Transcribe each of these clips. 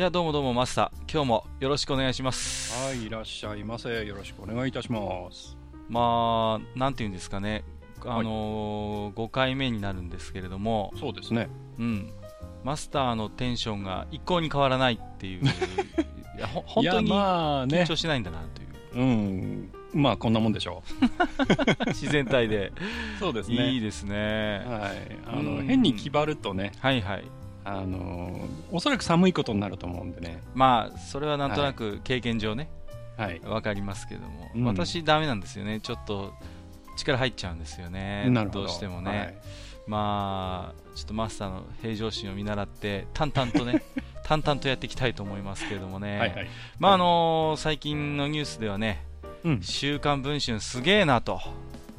いやどうもどうもマスター今日もよろしくお願いしますはい、いらっしゃいませ。よろしくお願いいたします。まあなんていうんですかねあのー5回目になるんですけれどもそうですね。うんマスターのテンションが一向に変わらないっていう いやほ本当に緊張。しないんだなといううん。まあ、こんなもんでしょ 自然体でう。そうですいいね。ですねはい。あうんの、変に気張るとね、はいはいあの、おそらく寒いことになると思うんでね。まあそれはなんとなく経験上ねはい。わかりますけども、うん私ダメなんですよねちょっと力入っちゃうんですよねど。どうしてもね、はいまあちょっとマスターの平常心を見習って淡々とね 淡々とやっていきたいと思いますけれどもね、はいはい。まああの最近のニュースではねうん。週刊文春すげえなと、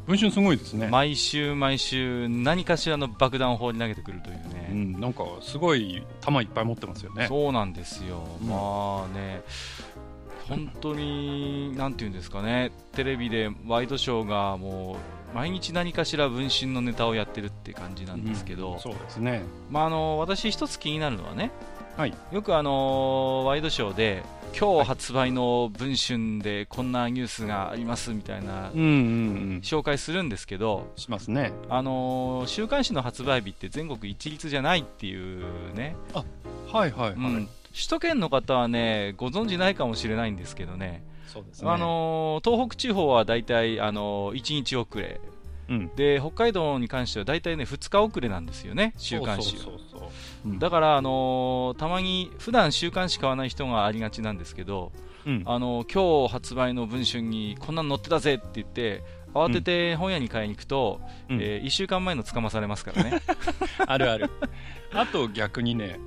文春すごいですね。毎週毎週何かしらの爆弾を放り投げてくるといううね、ん。なんか、すごい弾いっぱい持ってますよね。そうなんですよ、うんまあね本当になんていうんですかねテレビでワイドショーがもう毎日何かしら文春のネタをやってるって感じなんですけど、そうですね。まあ、あの私一つ気になるのはね、はいよくあのワイドショーで今日発売の文春でこんなニュースがありますみたいな。紹介するんですけど、しますね。あの週刊誌の発売日って全国一律じゃないっていうね、はいはいはい。うん首都圏の方はねご存知ないかもしれないんですけどね、そうですね。あ、の東北地方はだいたい、あの1日遅れうん。で北海道に関してはだいたいね2日遅れなんですよね週刊誌だから、あのーたまに普段週刊誌買わない人がありがちなんですけど、うん。あのー今日発売の文春にこんなの載ってたぜって言って慌てて本屋に買いに行くと、うんえ1週間前の捕まされますからね あるある。あと逆にね、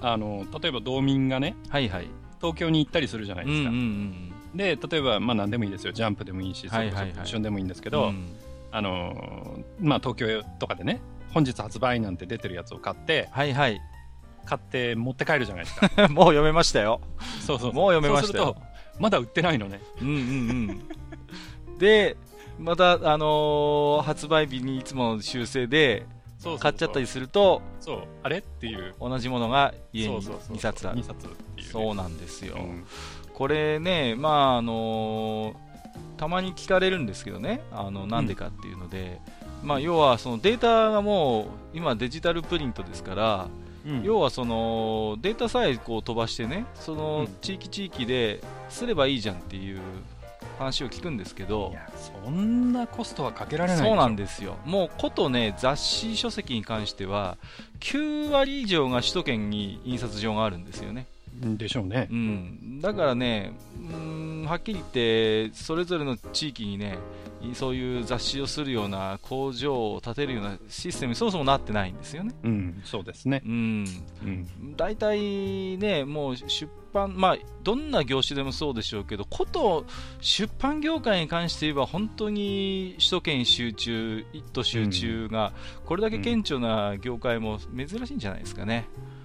あの、例えば道民がね、はいはい東京に行ったりするじゃないですか。うんうんうんで、例えば、まあ何でもいいですよ。ジャンプでもいいし、そはいはいはいれこそ文春でもいいんですけど、うんあのー、まあ東京とかでね、本日発売なんて出てるやつを買って、はいはい買って持って帰るじゃないですか。もう読めましたよそうそうそう。もう読めましたよそうすると、まだ売ってないのね。うんうんうんでまた、あのー発売日にいつもの修正でそうそうそう買っちゃったりするとそう。あれっていう。同じものが家にそうそうそう2冊ある2冊っていう、ね。そうなんですよ、うんこれね、まああのたまに聞かれるんですけどね、あのなんでかっていうので、まあ、要はそのデータがもう今、デジタルプリントですから、うん。要はそのデータさえこう飛ばしてね、そのうん地域地域ですればいいじゃんっていう話を聞くんですけどそんなコストはかけられないそうなんですよ、もうことね、雑誌書籍に関しては、9割以上が首都圏に印刷所があるんですよね。でしょうねう。ん、だからね、うん、はっきり言って、それぞれの地域にね、いそういう雑誌をするような工場を建てるようなシステムにそもそもなってないんですよね。うん、そうですねう。ん、うん。大体ね、もう出版、まあ、どんな業種でもそうでしょうけど、こと出版業界に関して言えば、本当に首都圏集中、一都集中が、これだけ顕著な業界も珍しいんじゃないですかね。うん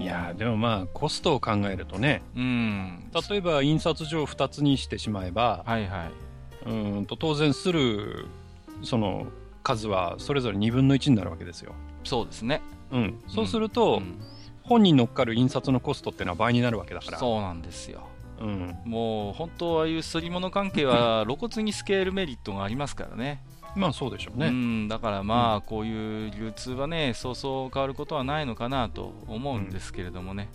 いや、でもまあ、コストを考えるとね、うん、例えば印刷所を2つにしてしまえば、はいはい。うーんと当然するその数はそれぞれ2分の1になるわけですよ。そうですね。うん、そうすると、うん本に乗っかる印刷のコストっていうのは倍になるわけだから。そうなんですよ。うん、もう本当ああいうすり物関係は露骨にスケールメリットがありますからね。まあそうでしょううね。ん、だからまあこういう流通はね、そうそう変わることはないのかなと思うんですけれどもね。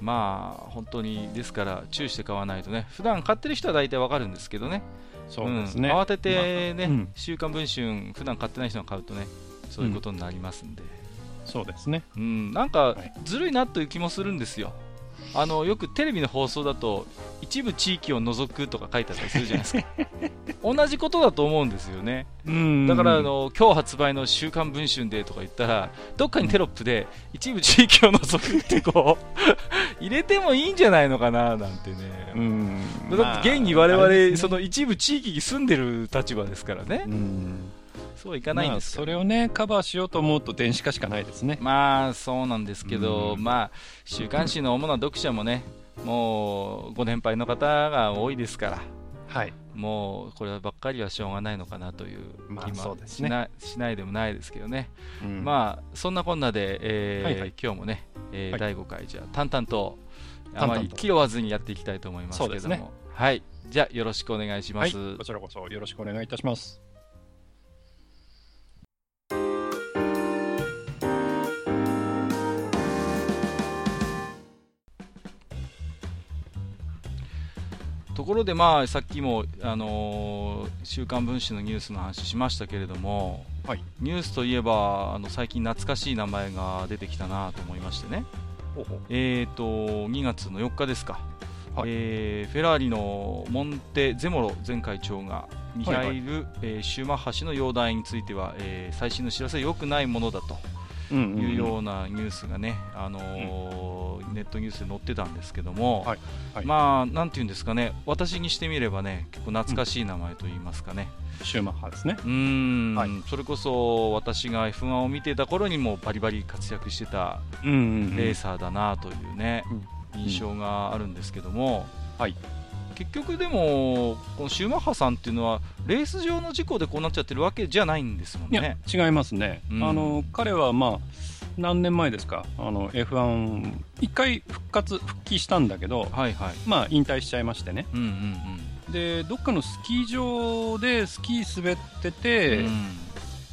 まあ本当にですから注意して買わないとね、普段買ってる人は大体わかるんですけどね。そうですね。ん慌ててね、まあうん週刊文春普段買ってない人が買うとね、そういうことになりますんで。そうですね。うん、なんかはいずるいなという気もするんですよ。あのよくテレビの放送だと一部地域を除くとか書いてあったりするじゃないですか。同じことだと思うんですよね。だからあの今日発売の「週刊文春」でとか言ったらどっかにテロップで一部地域を除くってこう 入れてもいいんじゃないのかななんてね。うん。だって現に我々、ね、その一部地域に住んでる立場ですからね。うんそうはいかないんです、まあ、それをねカバーしようと思うと電子化しかないですね。まあそうなんですけど、まあ週刊誌の主な読者もねもうご年配の方が多いですからはい、もうこればっかりはしょうがないのかなという気もしな,、しないでもないですけどね、うん、まあそんなこんなで、えーはいはい、今日もね、えー、はい、第5回じゃ淡々とあまり気負わずにやっていきたいと思いますけれども、ね、はい。じゃあよろしくお願いします、はい、こちらこそよろしくお願いいたしますところで、まあ、さっきも、あのー、週刊文春のニュースの話しましたけれども、はい、ニュースといえばあの最近懐かしい名前が出てきたなと思いましてね、えーと、2月の4日ですか、はい、えー、フェラーリのモンテ・ゼモロ前会長がミハイル、はいはい、えー、シューマッハ氏の容体については、えー、最新の知らせは良くないものだと。いうようなニュースがね、あのーうん、ネットニュースで載ってたんですけども、はいはい、まあ、なんていうんですかね、私にしてみればね、結構懐かしい名前といいますかね。うん、シューマッハですね。うん、はい、それこそ私が F1 を見てた頃にもバリバリ活躍してたレーサーだなというね、印象があるんですけども、はい、結局でも、このシューマッハさんっていうのは、レース上の事故でこうなっちゃってるわけじゃないんですもんね。違いますね。うん、あの彼はまあ何年前ですか、あの F1、一回復活、復帰したんだけど、はいはい、まあ引退しちゃいましてね、うんうんうん、でどっかのスキー場でスキー滑ってて、うん、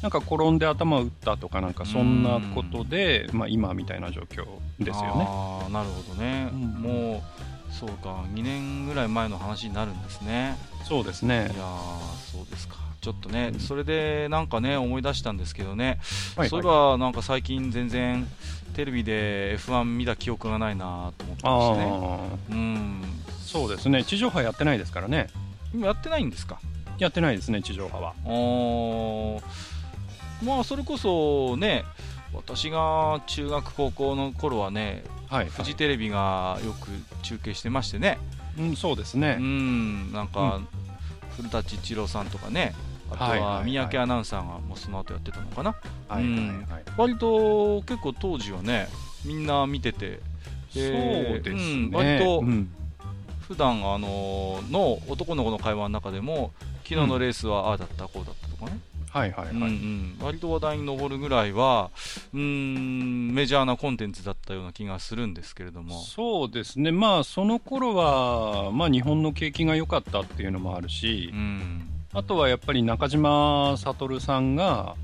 なんか転んで頭を打ったとか、なんかそんなことで、まあ、今みたいな状況ですよね。あなるほどね、うん、もうそうか2年ぐらい前の話になるんですね。そうですね。いやそうですか。ちょっとね、うん、それでなんかね思い出したんですけどね、はい。はい、そういえばなんか最近全然テレビで F1 見た記憶がないなと思ってましてね。うん。そうですね。地上波やってないですからね。今やってないんですか？やってないですね地上波は。まあそれこそね私が中学高校の頃はね、はい、フジテレビがよく中継してましてね、うん、そうですね、うん、なんか、うん、古舘一郎さんとかね、あとは三宅アナウンサーがもうその後やってたのかな、はいはいはい、割と結構当時はね、みんな見てて、そうですね、割と、普段あのの男の子の会話の中でも、昨日のレースはああだった、こうだったとかね。はいはいはい、うんうん、割と話題に上るぐらいはうんメジャーなコンテンツだったような気がするんですけれども。そうですね。まあその頃はまあ日本の景気が良かったっていうのもあるし、うんあとはやっぱり中島悟さんが、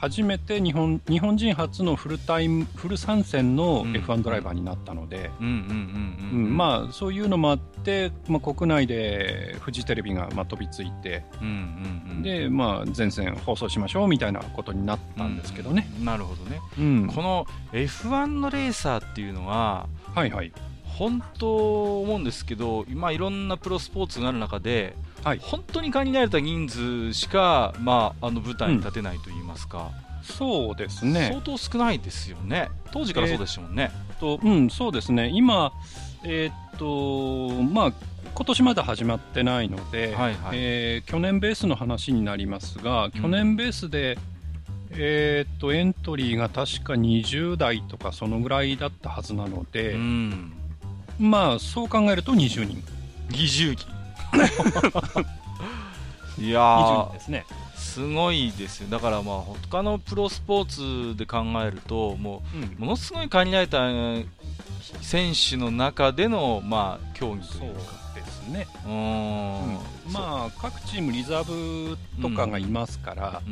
初めて日本日本人初のフルタイムフル参戦の F1 ドライバーになったのでまあそういうのもあって、まあ、国内でフジテレビがまあ飛びついて、うんうんうん、でまあ全線放送しましょうみたいなことになったんですけどね。うん、なるほどね、うん、この F1 のレーサーっていうのは、はいはい、本当思うんですけど、今いろんなプロスポーツがある中で、はい、本当に限られた人数しか、まあ、あの舞台に立てないといいますか、うん、そうですね。相当少ないですよね、当時からそうでしたもんね。えー、とうん、そうですね、今、えー、っとまあ今年まだ始まってないので、はいはい、えー、去年ベースの話になりますが、去年ベースで、うん、えー、っとエントリーが確か20代とかそのぐらいだったはずなので、うん、まあそう考えると20人。20人 いやですね。すごいですよだからまあ他のプロスポーツで考えるともう、ものすごい限られた選手の中でのまあ競技というかね。うん、まあ各チームリザーブとかがいますから、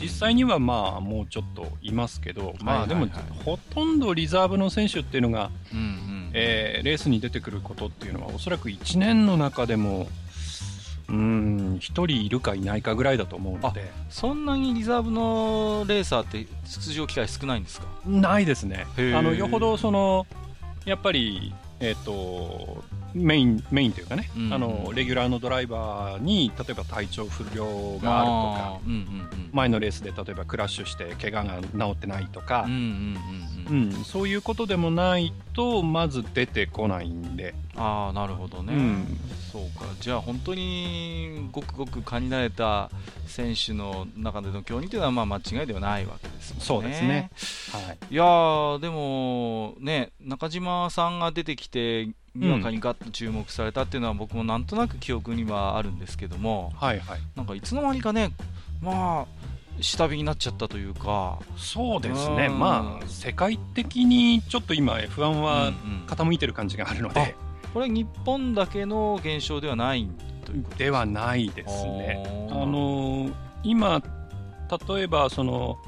実際にはまあもうちょっといますけど、まあでもほとんどリザーブの選手っていうのが、うんうんえー、レースに出てくることっていうのはおそらく1年の中でもうん1人いるかいないかぐらいだと思うので。そんなにリザーブのレーサーって出場機会少ないんですか？ないですね。あのよほどそのやっぱり、えっ、ー、と、メイン、メインというかね、うんうん、あの、レギュラーのドライバーに、例えば体調不良があるとか、うんうんうん、前のレースで例えばクラッシュして怪我が治ってないとか、そういうことでもないとまず出てこないんで。ああなるほどね、うん、そうか。じゃあ本当にごくごく勘に慣れた選手の中での競技というのはまあ間違いではないわけですね。そうですね、はい、いやでもね中島さんが出てきてにわかにガッと注目されたっていうのは僕もなんとなく記憶にはあるんですけども、はいはい、なんかいつの間にかねまあ下火になっちゃったというか。そうですね、まあ世界的にちょっと今 F1 は傾いてる感じがあるので、うんうん、これ日本だけの現象ではないということではないですね。あの今例えばその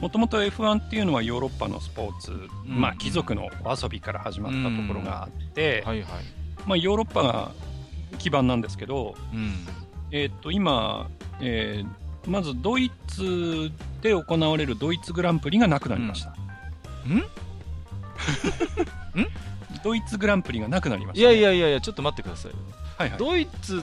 もともと F1 っていうのはヨーロッパのスポーツ、うん、まあ貴族の遊びから始まったところがあって、はいはい。まあ、ヨーロッパが基盤なんですけど、うん、えー、っと今、えー、まずドイツで行われるドイツグランプリがなくなりました。うん、ん？ドイツグランプリがなくなりました、ね、いやいやいやちょっと待ってください。はいはい、ドイツ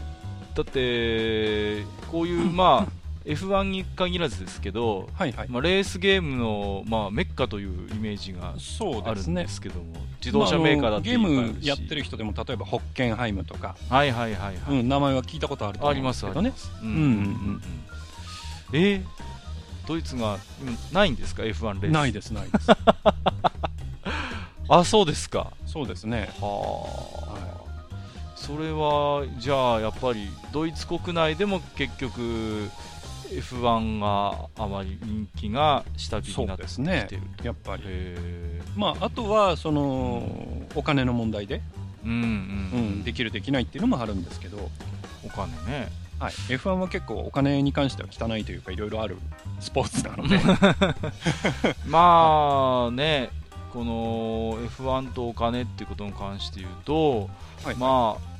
だってこういうまあ F1 に限らずですけど、はいはい。まあ、レースゲームの、まあ、メッカというイメージがあるんですけども、ね、自動車メーカーだって、まあ、ゲームやってる人でも例えばホッケンハイムとか、はいはいはい、はい、うん、名前は聞いたことあると思うんですけどね。えー、ドイツがないんですか？F1 レース。ないですないです。あそうですか。そうですね。はあ、はい、それはじゃあやっぱりドイツ国内でも結局 F1 があまり人気が下火になってきてるねやっぱりまああとはその、お金の問題でうんうん、うん、できるできないっていうのもあるんですけど。お金ね。はい、F1 は結構お金に関しては汚いというかいろいろあるスポーツなので。まあねこの F1 とお金っていうことに関して言うと、はい、まあ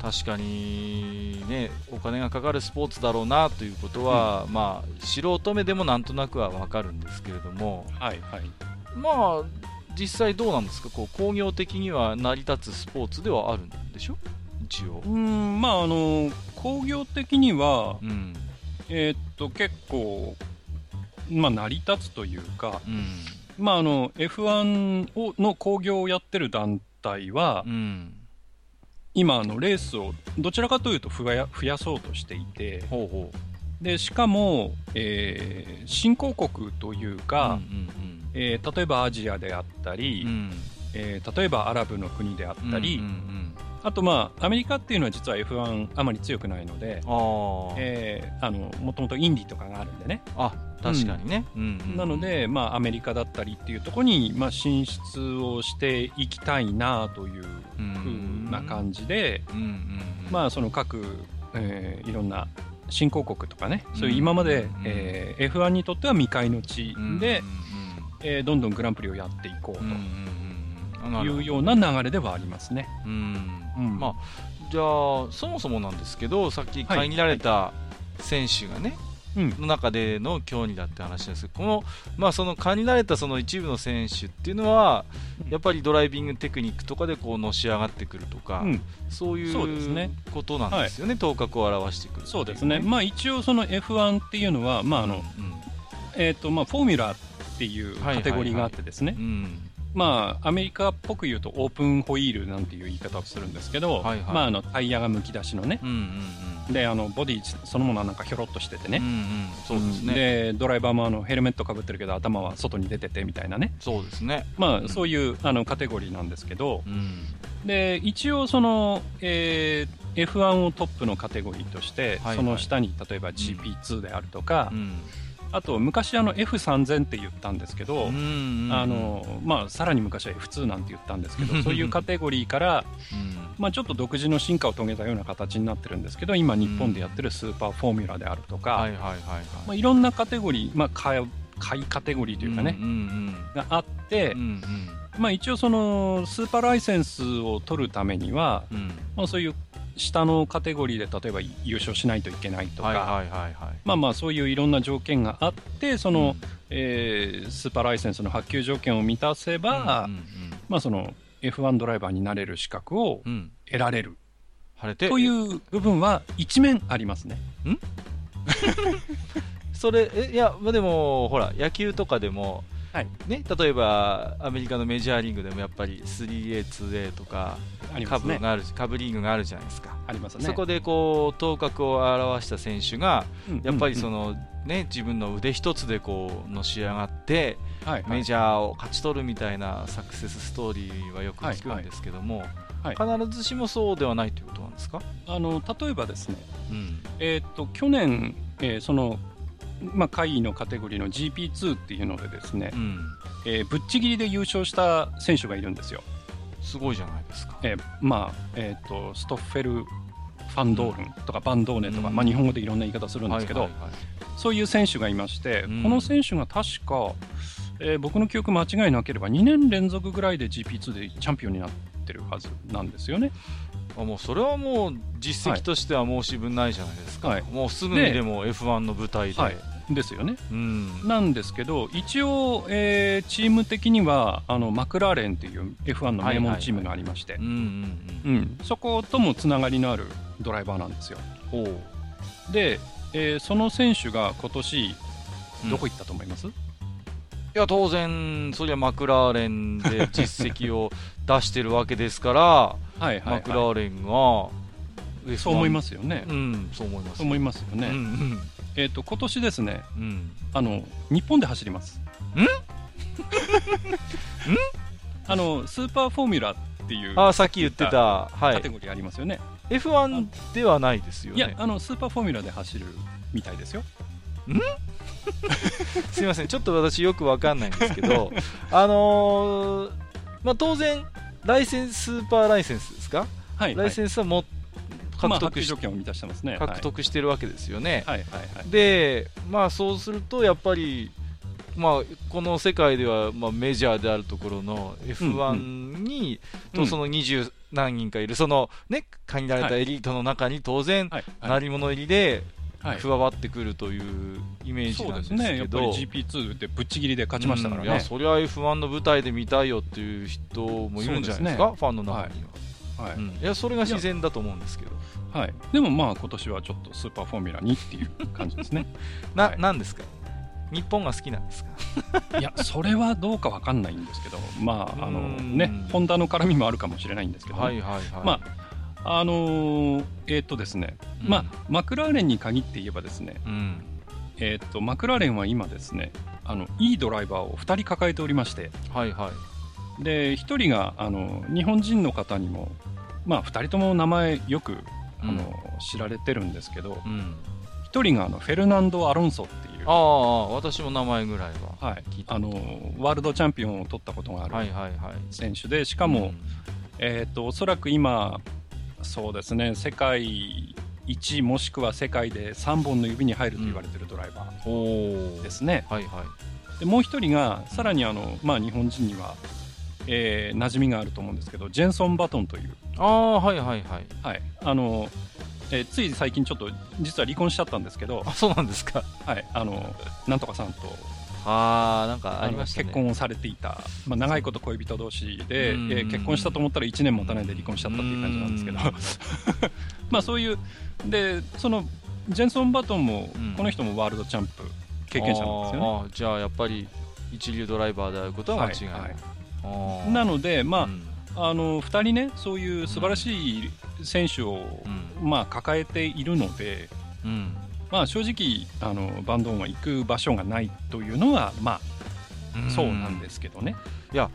確かにねお金がかかるスポーツだろうなということは、うん、まあ素人目でもなんとなくは分かるんですけれども、はいはい、まあ実際どうなんですか？こう工業的には成り立つスポーツではあるんでしょ？一応。うんまああの工業的には、うん、えー、っと結構まあ成り立つというか、うん、まああの F1 をの工業をやってる団体は、うん、今あのレースをどちらかというと増や増やそうとしていてでしかも、えー、新興国というか、えー、例えばアジアであったり、うん、えー、例えばアラブの国であったり、あとまあアメリカっていうのは実は F1 あまり強くないのでえー、あのもともとインディとかがあるんでね。あ確かにね、うん、なので、まあ、アメリカだったりっていうところに、まあ、進出をしていきたいなというふうな感じで、まあその各、えー、いろんな新興国とかね、そういう今まで、えー、F1 にとっては未開の地で、えー、どんどんグランプリをやっていこうと。いうような流れではありますね。うん、うん、まあ、じゃあ、そもそもなんですけど、さっき限られた選手がね、はいはい、の中での競技だって話ですけど、この、まあ、その限られたその一部の選手っていうのは、やっぱりドライビングテクニックとかでこうのし上がってくるとか、うん、そういうことなんですよね、頭角を表してくる、ね、そうですね、まあ、一応、その F1 っていうのは、まああの、うん、えーとまあ、フォーミュラーっていうカテゴリーがあってですね、まあ、アメリカっぽく言うとオープンホイールなんていう言い方をするんですけど、はいはい、まあ、あのタイヤがむき出しのね、うんうんうん、であのボディそのものはなんかひょろっとしててね、うんうん、そうですね。でドライバーもあのヘルメットかぶってるけど頭は外に出ててみたいなね。そうですね、まあ、うん、そういうあのカテゴリーなんですけど、うん、で一応その、えー、F1 をトップのカテゴリーとして、はいはい、その下に例えば GP2 であるとか、うんあと昔あの F3000 って言ったんですけど、あのまあ、さらに昔は F2 なんて言ったんですけど そういうカテゴリーから、まあ、ちょっと独自の進化を遂げたような形になってるんですけど今日本でやってるスーパーフォーミュラであるとかいろんなカテゴリー、まあ、下位カテゴリーというかね、があって、まあ、一応そのスーパーライセンスを取るためには、まあ、そういう下のカテゴリーで例えば優勝しないといけないとかまあまあそういういろんな条件があってその、うん、えー、スーパーライセンスの発給条件を満たせば、うんうんうん、まあ、その F1 ドライバーになれる資格を得られる、晴れて。という部分は一面ありますね。ん？それえいやでもほら野球とかでもはい。ね、例えばアメリカのメジャーリーグでもやっぱり 3A、2A とか、ね、カブがあるカブリーグがあるじゃないですか、ありますね、そこでこう頭角を表した選手が、やっぱりその、ね、自分の腕一つでこうのし上がって、はいはい、メジャーを勝ち取るみたいなサクセスストーリーはよく聞くんですけども、はいはい、必ずしもそうではないということなんですか？あの例えばですね、うん、えー、っと去年、えー、そのまあ、会議のカテゴリーの GP2 っていうのでですね、うん、えー、ぶっちぎりで優勝した選手がいるんですよ。すごいじゃないですか。えー、まあ、えっ、ー、と、ストッフェル・ファンドールンとか、バンドーネとか、うん、まあ、日本語でいろんな言い方するんですけど、はいはいはい、そういう選手がいまして、うん、この選手が確か、えー、僕の記憶間違いなければ2年連続ぐらいで GP2 でチャンピオンになってるはずなんですよね。あもうそれはもう実績としては申し分ないじゃないですか、はい、もうすぐにでも F1 の舞台で、はい、ですよね、うん、なんですけど一応、えー、チーム的にはあのマクラーレンという F1 の名門チームがありまして。そこともつながりのあるドライバーなんですよ。で、えー、その選手が今年どこ行ったと思います、うん、いや当然、そりゃマクラーレンで 実績を出してるわけですから、はいはい、マクラーレンがそう思いますよね。うん、そう思います。そう思いますよね。うんうんえっ、ー、と今年ですね、うん、あの日本で走ります。ん？ん？あのスーパーフォーミュラっていうあさっき言ってた、はい、カテゴリーありますよね。F1 ではないですよね。いやあのスーパーフォーミュラで走るみたいですよ。ん？すみません、ちょっと私よくわかんないんですけど、あのー、まあ当然ライセンススーパーライセンスですか？はい、ライセンスは持っ獲得し、まあ、満たしてますね。獲得してるわけですよね。はい。はい。はい、で、まあ、そうするとやっぱり、まあ、この世界では、まあ、メジャーであるところの F1 に、うんうん、とその20何人かいる、そのね、限られたエリートの中に当然、はい。はい、鳴り物入りで加わってくるというイメージなんですけど、はい、ね、やっぱり GP2 でぶっちぎりで勝ちましたからね、うん、いやそりゃ F1 の舞台で見たいよっていう人もいるんじゃないですか、すね、ファンの中には。はい。はいうん、いやそれが自然だと思うんですけど。はい、でもまあ今年はちょっとスーパーフォーミュラ2っていう感じですね。な、はい、なんですか？日本が好きなんですか？いやそれはどうかわかんないんですけど。まああのねホンダの絡みもあるかもしれないんですけど、ね、はいはいはい。まああのー、えー、っとですね、うん、まあマクラーレンに限って言えばですね、うん、えー、っとマクラーレンは今ですねあのいいドライバーを2人抱えておりまして。はいはいで1人があの日本人の方にも、まあ、2人とも名前よくあの、うん、知られてるんですけど、うん、1人があのフェルナンド・アロンソっていう。ああ私も名前ぐらいは、はい、あのワールドチャンピオンを取ったことがある選手でしかも、うん、えーと、おそらく今そうですね世界1もしくは世界で3本の指に入ると言われてるドライバーですね。はいはい、でもう1人がさらにあの、まあ、日本人にはえー、馴染みがあると思うんですけどジェンソン・バトンという。ああはいはいはい。はい。あの、えー、つい最近ちょっと実は離婚しちゃったんですけどあそうなんですか。はい。あのなんとかさんとあなんかありました、ね、結婚をされていた、まあ、長いこと恋人同士で、えー、結婚したと思ったら1年もたないで離婚しちゃったっていう感じなんですけど。まあそういうでそのジェンソン・バトンも、うん、この人もワールドチャンプ経験者なんですよね。じゃあやっぱり一流ドライバーであることは間違いない、はいはいなので、まあ、うん、あの2人ね、そういう素晴らしい選手を、うん、まあ、抱えているので、うん、まあ、正直あの、バンドンは行く場所がないというのは、まあ、そうなんですけどね。いや、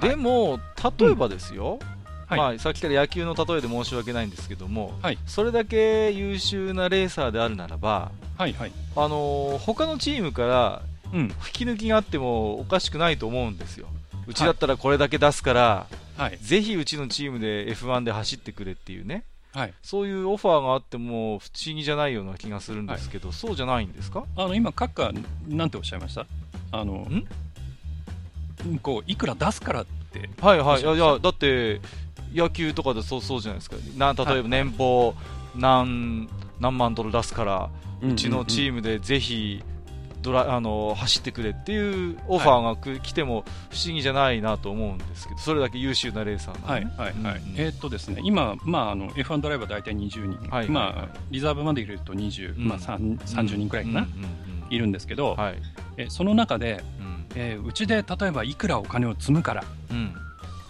でも、例えばですよ、はい、まあ、さっきから野球の例えで申し訳ないんですけども、はい、それだけ優秀なレーサーであるならば、はいはい、あの他のチームから引き抜きがあってもおかしくないと思うんですよ。うちだったらこれだけ出すから、はい、ぜひうちのチームで F1 で走ってくれっていうね、はい、そういうオファーがあっても不思議じゃないような気がするんですけど、はい、そうじゃないんですか？あの今、閣下、なんておっしゃいました？あのん？こういくら出すからって。はいはい、いやいやだって野球とかでそうそうじゃないですか、な例えば年俸何,、何万ドル出すから、うちのチームでぜひドラあの走ってくれっていうオファーがく、はい、来ても不思議じゃないなと思うんですけどそれだけ優秀なレーサーな、ね、はいはいはい、うん、えー、っとですね今、まあ、あの F1 ドライバー大体20人、はいまあ、リザーブまで入れると20、うん。まあ、30人くらいかな、うんうんうんいるんですけど、はい、えその中で、うん。えー、うちで例えばいくらお金を積むから、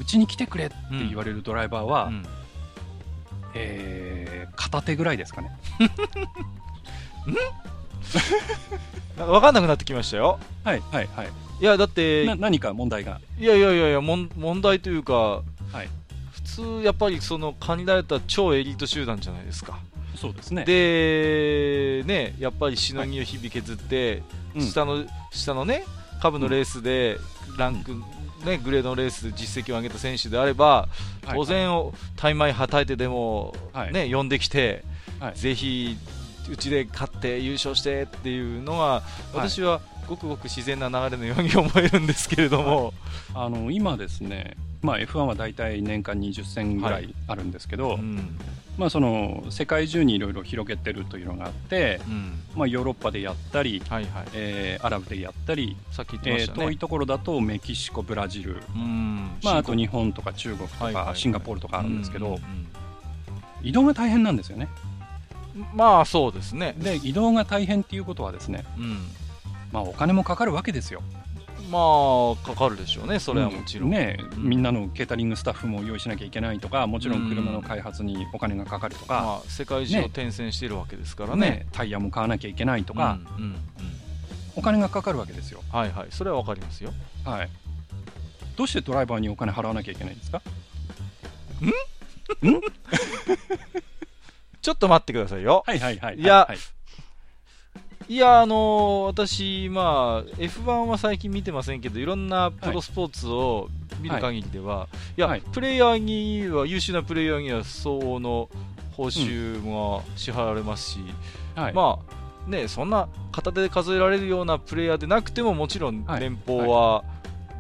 うちに来てくれって言われるドライバーは、うん、えー、片手ぐらいですかね。なんか分かんなくなってきましたよ。はいはいはい。いやだって何か問題が？いやいやいやいや問題というか、はい、普通やっぱりその限られた超エリート集団じゃないですか。そうですね。でねやっぱりしのぎを日々削って、はい、下の下のね株のレースでランク、ね、グレードのレースで実績を上げた選手であれば、当然、タイマイはたいてでも、ね呼んできて、ぜひうちで勝って優勝してっていうのは、私はごくごく自然な流れのように思えるんですけれども、あの今ですね、まあ、F1 は大体年間20戦ぐらいあるんですけど、はいうん、まあ、その世界中にいろいろ広げてるというのがあって、うん、まあ、ヨーロッパでやったり、はいはい、えー、アラブでやったりさっきね、えー、遠いところだとメキシコ、ブラジル、まあ、あと日本とか中国とかシンガポールとかあるんですけど、移動が大変なんですよね。まあそうですね。で移動が大変っていうことはですね、うん。まあ、お金もかかるわけですよ。まあかかるでしょうね、それはもちろん、うん、ね、みんなのケータリングスタッフも用意しなきゃいけないとか、もちろん車の開発にお金がかかるとか、まあ、世界中を転戦しているわけですからね、ね、タイヤも買わなきゃいけないとか、お金がかかるわけですよ。はいはい、それはわかりますよ。はい、どうしてドライバーにお金払わなきゃいけないんですか？ん？ん？ちょっと待ってくださいよ。はいはいはい。いや、はいい。や、あのー、私、まあ、F1 は最近見てませんけど、いろんなプロスポーツを見る限りでは、はい、いや、はい、プレイヤーには、優秀なプレイヤーには相応の報酬も支払われますし、うんはい、まあ、ね、そんな片手で数えられるようなプレイヤーでなくても、もちろん年俸は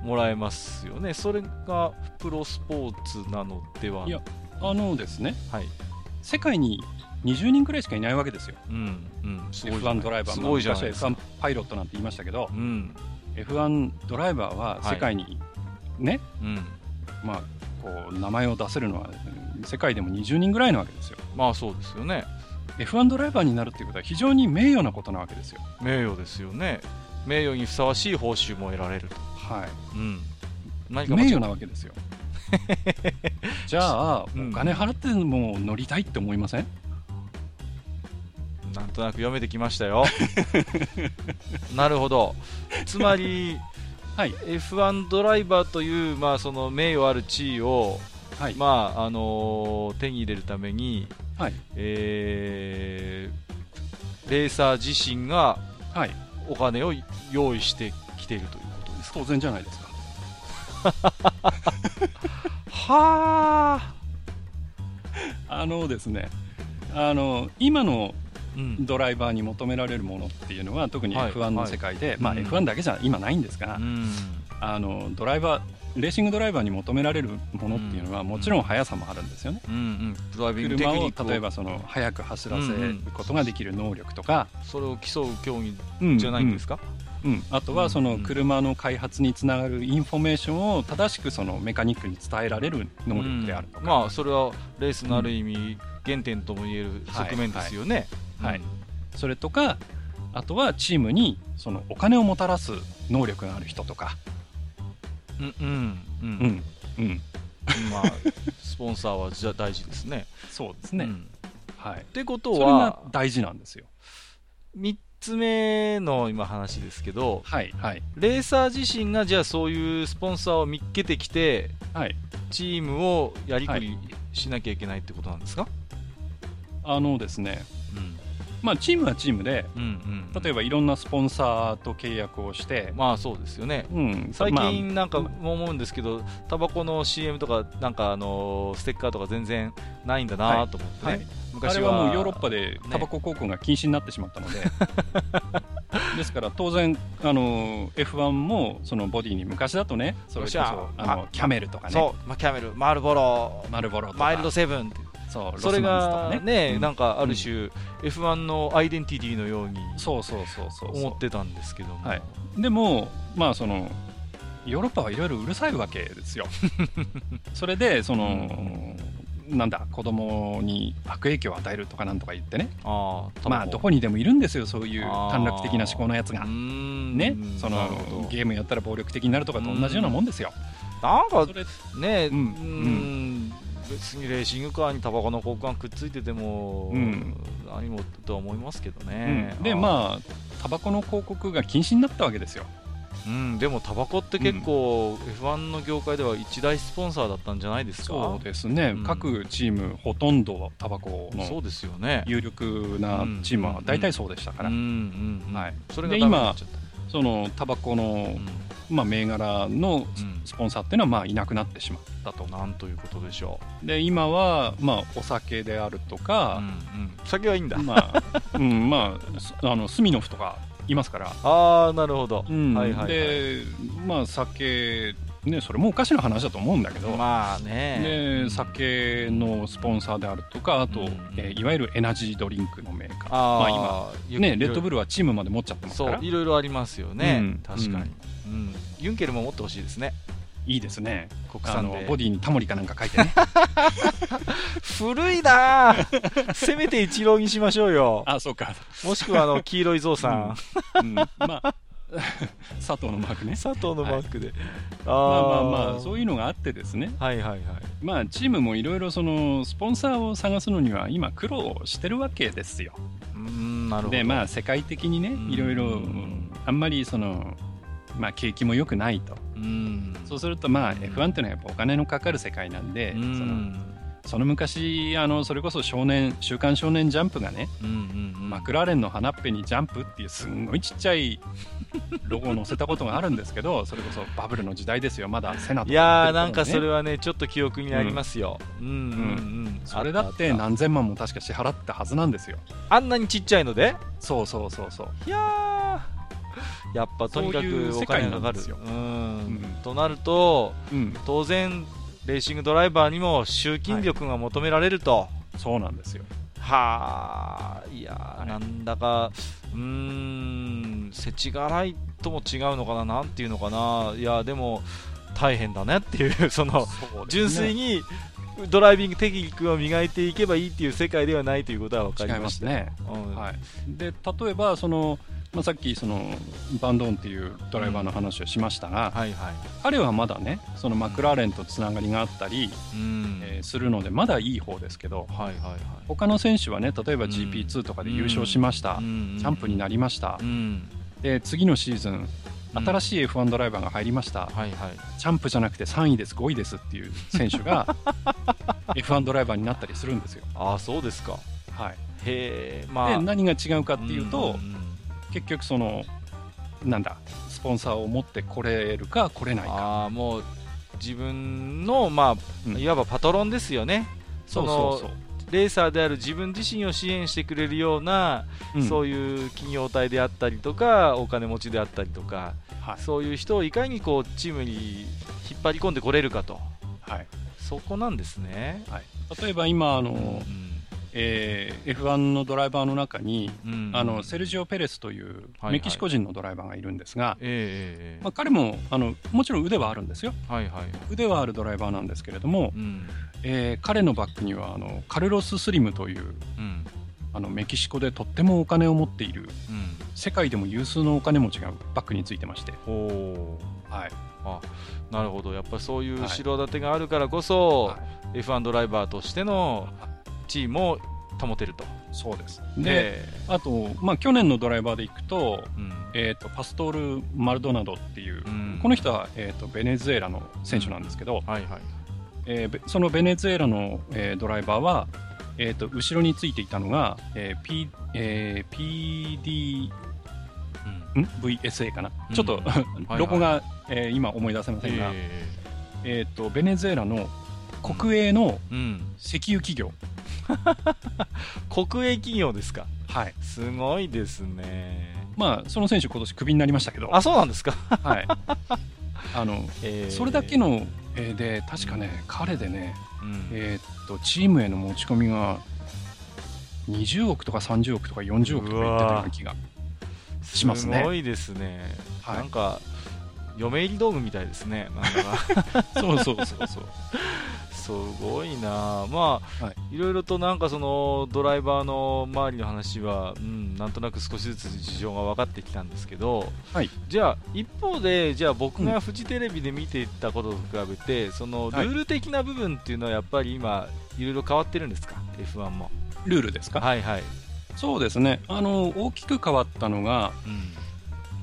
もらえますよね、それがプロスポーツなのでは？いや、あのですね、はい、世界に20人くらいしかいないわけですよ、うんうん、F1 ドライバー、昔は F1 パイロットなんて言いましたけど、うん、F1 ドライバーは世界にね、はい、まあ、こう名前を出せるのは世界でも20人ぐらいなわけですよ。まあそうですよね F1 ドライバーになるっていうことは非常に名誉なことなわけですよ。名誉ですよね。名誉にふさわしい報酬も得られると。はい。うん。名誉なわけですよ。じゃあ、うん、お金払っても乗りたいって思いません？なんとなく読めてきましたよ。なるほど。つまり、はい、F1 ドライバーという、まあ、その名誉ある地位を、はい。まああのー、手に入れるために、はい。えー、レーサー自身がお金を用意してきているということです当然じゃないです。かはあ。あのですねあの今のドライバーに求められるものっていうのは特に F1 の世界で、はい、まあ、F1 だけじゃ今ないんですが、うん、あのドライバーレーシングドライバーに求められるものっていうのは、もちろん速さもあるんですよね。うんうん、車を例えばその速く走らせることができる能力とか、それを競う競技じゃないんですか、うん、あとはその車の開発につながるインフォメーションを正しくそのメカニックに伝えられる能力であるとか、まあそれはレースのある意味、原点ともいえる側面ですよね。はい。はい、それとかあとはチームにそのお金をもたらす能力がある人とか。うんうんうん。うんまあスポンサーはじゃ大事ですね。そうですね、うん、はい。ってことは大事なんですよ。3つ目の今話ですけど、はいはい、レーサー自身がじゃあそういうスポンサーを見っけてきて、はい、チームをやりくりしなきゃいけないってことなんですか、あのですね、うんまあ、チームはチームで、うんうん、例えばいろんなスポンサーと契約をして、まあそうですよね、うん、最近なんか思うんですけど、タバコの CM とか、なんかあのステッカーとか全然ないんだなと思ってね、はい。は。い、昔はもうヨーロッパでタバコ広告が禁止になってしまったので、ね、ですから当然、あの F1 もそのボディに昔だとね、それこそあのキャメルとかね、そう、まあ、キャメル、マルボロ、マルボロマイルドセブンって。そうそれがね、ね、なんかある種、うん、F1 のアイデンティティのようにそうそうそうそう思ってたんですけども、はい、でもまあそのヨーロッパはいろいろうるさいわけですよ。それでその、うん、なんだ子供に悪影響を与えるとかなんとか言ってね。あまあどこにでもいるんですよそういう短絡的な思考のやつが。ね。そのゲームやったら暴力的になるとかと同じようなもんですよ。なんかねうん、うん別にレーシングカーにタバコの交換くっついてても、うん、何もとは思いますけどね、うん、でまあタバコの広告が禁止になったわけですよ。うん、でもタバコって結構、F1 の業界では一大スポンサーだったんじゃないですか？そうですね、うん、各チームほとんどタバコのそうですよね。有力なチームは大体そうでしたから、はい、それが今そのタバコの、まあ、銘柄のスポンサーっていうのはまあいなくなってしまったと。なんということでしょう。で今は、まあ、お酒であるとか、酒はいいんだ、まあ うんまあ、あのスミノフとかいますから。ああなるほど。うん、はいはい、はい、でまあ酒ね、それもおかしな話だと思うんだけど、まあね、で酒のスポンサーであるとか、あと、うん、えー、いわゆるエナジードリンクのメーカー、あまあ、今、ね、レッドブルはチームまで持っちゃってますから、いろいろありますよね、うん、確かに、うん、ユンケルも持ってほしいですね。いいですね。国産のボディにタモリかなんか書いてね。古いなせめて一郎にしましょうよ。あ、そうか。もしくはあの黄色いゾウさん。うん、まあ 佐藤のマークね。佐藤のマークで、はい、まあまあまあそういうのがあってですね。はいはいはい。まあチームもいろいろそのスポンサーを探すのには今苦労してるわけですよ。うんなるほど。でまあ世界的にねいろいろあんまりそのまあ景気も良くないと。うん。そうするとまあ F1 っていうのはやっぱお金のかかる世界なんでそのその昔あのそれこそ少年「週刊少年ジャンプ」がね、うんうんうん、マクラーレンの花っぺにジャンプっていうすんごいちっちゃいロゴを載せたことがあるんですけどそれこそバブルの時代ですよ。まだセナとか、ね、いやーなんかそれはねちょっと記憶になりますよ、うん、うんうんうん。それだって何千万も確か支払ったはずなんですよ。あんなにちっちゃいので？そうそうそうそう。いややっぱとにかくお金がかかる。うん、となると、うん、当然レーシングドライバーにも集金力が求められると、はい、そうなんですよ。はあいや、はい、なんだかうーん世知辛いとも違うのかななんていうのかな。いやでも大変だねっていう その、ね、純粋にドライビングテクニックを磨いていけばいいっていう世界ではないということは分かりました。ね、うん、はい、で例えばそのまあ、さっきそのバンドーンっていうドライバーの話をしましたが、うんはいはい、彼はまだねそのマクラーレンとつながりがあったり、うん、えー、するのでまだいい方ですけど、はいはいはい、他の選手はね例えば GP2 とかで優勝しました、うん、チャンプになりました、で次のシーズン新しい F1 ドライバーが入りました、はいはい、チャンプじゃなくて3位です。5位ですっていう選手が F1 ドライバーになったりするんですよ。あそうですか、はい、へまあ、で何が違うかっていうと、うんうん結局そのなんだスポンサーを持ってこれるか来れないか。あもう自分の、まあ、いわばパトロンですよね、そのレーサーである自分自身を支援してくれるような、うん、そういう企業体であったりとかお金持ちであったりとか、はい、そういう人をいかにこうチームに引っ張り込んでこれるかと、はい、そこなんですね、はい、例えば今あの、うんえー、F1 のドライバーの中に、うん、あのセルジオ・ペレスというメキシコ人のドライバーがいるんですが、まあ、彼もあのもちろん腕はあるんですよ、はいはい、腕はあるドライバーなんですけれども、うん、えー、彼のバックにはあのカルロス・スリムという、うん、あのメキシコでとってもお金を持っている、うん、世界でも有数のお金持ちがバックについてまして。はい。あなるほど。やっぱりそういう後ろ盾があるからこそ、はい、F1 ドライバーとしてのチームを保てると。そうです。で、あと、まあ、去年のドライバーでいくと,、えーと、パストール・マルドナドっていう、うん、この人は、えーと、ベネズエラの選手なんですけど、はいはい。えー、そのベネズエラの、えー、ドライバーは、えーと、後ろについていたのが、えー P えー、PD、うん、VSA かな、うん、ちょっと ロゴが、えー、今思い出せませんが、えー、えーとベネズエラの国営の石油企業、国営企業ですか？はい。すごいですね。まあその選手今年クビになりましたけど。あそうなんですか？はい。あの、えー、それだけの、えー、で確かね彼でね、うん、えー、っとチームへの持ち込みが20億とか30億とか40億とか言ってたような気がしますね。すごいですね。はい、なんか嫁入り道具みたいですね。なんか。そうそうそうそう。すごいな。まあ、はい、いろいろとなんかそのドライバーの周りの話は、うん、なんとなく少しずつ事情が分かってきたんですけど、はい、じゃあ一方でじゃあ僕がフジテレビで見ていたことと比べて、うん、そのルール的な部分っていうのはやっぱり今いろいろ変わってるんですか？F1 も。ルールですか？はいはい。そうですね。あの大きく変わったのが、うん。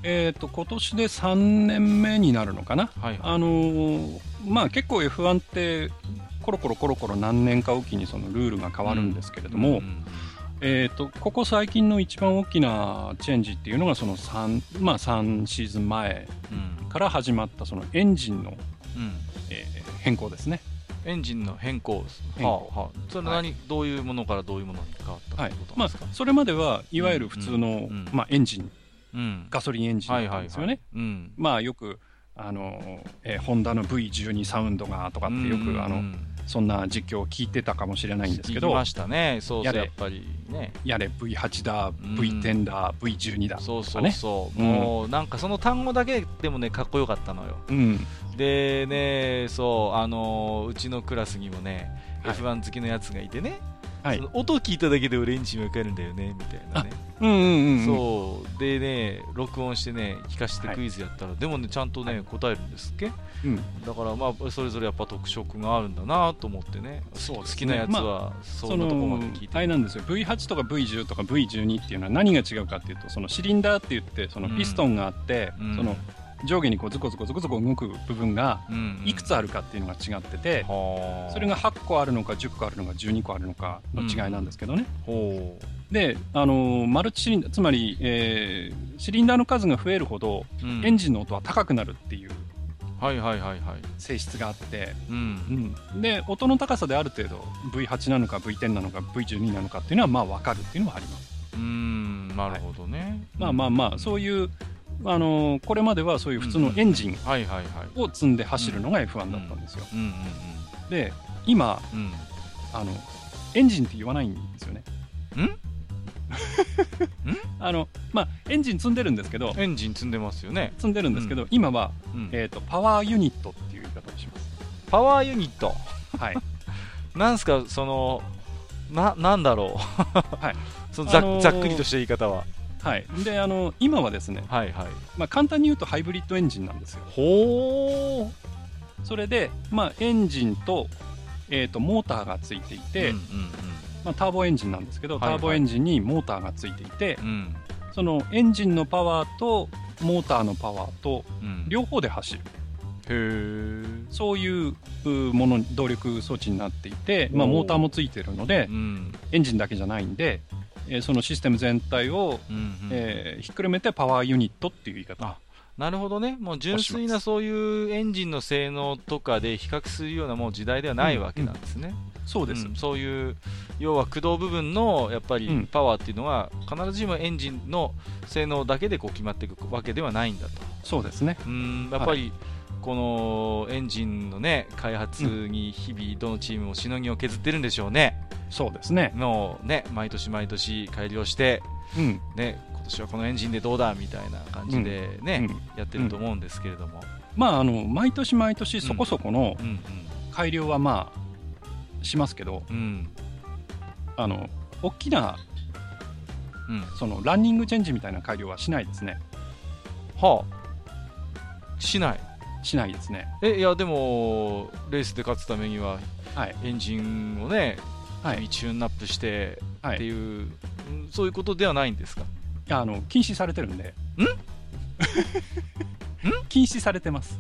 えーと、今年で3年目になるのかな、はいはい、あのー、まあ、結構 F1 ってコロコロコロコロ何年かおきにそのルールが変わるんですけれども、うんうん、えーと、ここ最近の一番大きなチェンジっていうのがその 3,、まあ、3シーズン前から始まったそのエンジンの、うん、えー、変更ですね。エンジンの変更、変更。はあはあ、それ何、はい、どういうものからどういうものに変わったはい。まあ、それまではいわゆる普通の、うん。うん、まあ、エンジン、うん、ガソリンエンジンなんですよね。まあよくあの、えー、ホンダの V12 サウンドがとかってよく、うんうん、あのそんな実況を聞いてたかもしれないんですけど、ましたね、そうそうやっぱりね。やれ V8 だ、V10 だ、うん、V12 だ、ね、そうそうそう、もうなんかその単語だけでもね、かっこよかったのよ。うん、でね、そう、あのうちのクラスにもね、はい、F1 好きのやつがいてね、はい、音聞いただけで俺エンジンわかるんだよねみたいなね。うんうんうん、そう。でね録音してね聞かせてクイズやったら、はい、でもねちゃんとね答えるんですっけ、うん、だからまあそれぞれやっぱ特色があるんだなと思ってねそう、ね、好きなやつはそんなとこまで聞いて、あれなんですよ。V8 とか V10 とか V12 っていうのは何が違うかっていうとそのシリンダーって言ってそのピストンがあって、うん、その上下にこうズコズコズコズコ動く部分がいくつあるかっていうのが違ってて、それが8個あるのか10個あるのか12個あるのかの違いなんですけどね。で、あのマルチシリンダーつまり、えー、シリンダーの数が増えるほど、エンジンの音は高くなるっていう性質があって、うん。うん、で音の高さである程度 V8 なのか V10 なのか V12 なのかっていうのはまあ分かるっていうのはあります。うん。なるほどね、はい、まあまあまあそういうあのこれまではそういう普通のエンジンを積んで走るのが F1 だったんですよ。で今、うん、あのエンジンって言わないんですよね。ん？あのまあ、エンジン積んでるんですけどエンジン積んでますよね。積んでるんですけど、うん、今は、うん、えーと、パワーユニットっていう言い方をします。パワーユニット？はい。なんすかそのななんだろう、はい、そのざあのー、ざっくりとした言い方ははい、であの今はですね、はいはい。まあ、簡単に言うとハイブリッドエンジンなんですよ。ほそれで、まあ、エンジンと,、えーと、モーターがついていて、うんうんうん。まあ、ターボエンジンなんですけど、ターボエンジンにモーターがついていて、うん、そのエンジンのパワーとモーターのパワーと両方で走る。うん、へそういうもの動力装置になっていて、まあ、モーターもついてるので、うん、エンジンだけじゃないんでえそのシステム全体を、うんうん、えー、ひっくるめてパワーユニットっていう言い方。なるほどね、もう純粋なそういうエンジンの性能とかで比較するようなもう時代ではないわけなんですね。うんうん、そうです、うん、そういう要は駆動部分のやっぱりパワーっていうのは、必ずしもエンジンの性能だけでこう決まっていくわけではないんだと。そうですね。うんやっぱり、はいこのエンジンのね開発に日々どのチームもしのぎを削ってるんでしょうね。そうですね。のね毎年毎年改良して、うん、ね、今年はこのエンジンでどうだみたいな感じでね、うん、やってると思うんですけれども、まああの毎年毎年そこそこの改良はまあしますけど、うん、あの大きな、うん、そのランニングチェンジみたいな改良はしないですね。はあ。しない。しないですね。えいやでもレースで勝つためには、はい、エンジンをねはい、チューンアップしてっていう、はい、そういうことではないんですか？いやあの禁止されてるんで。ん？禁止されてます。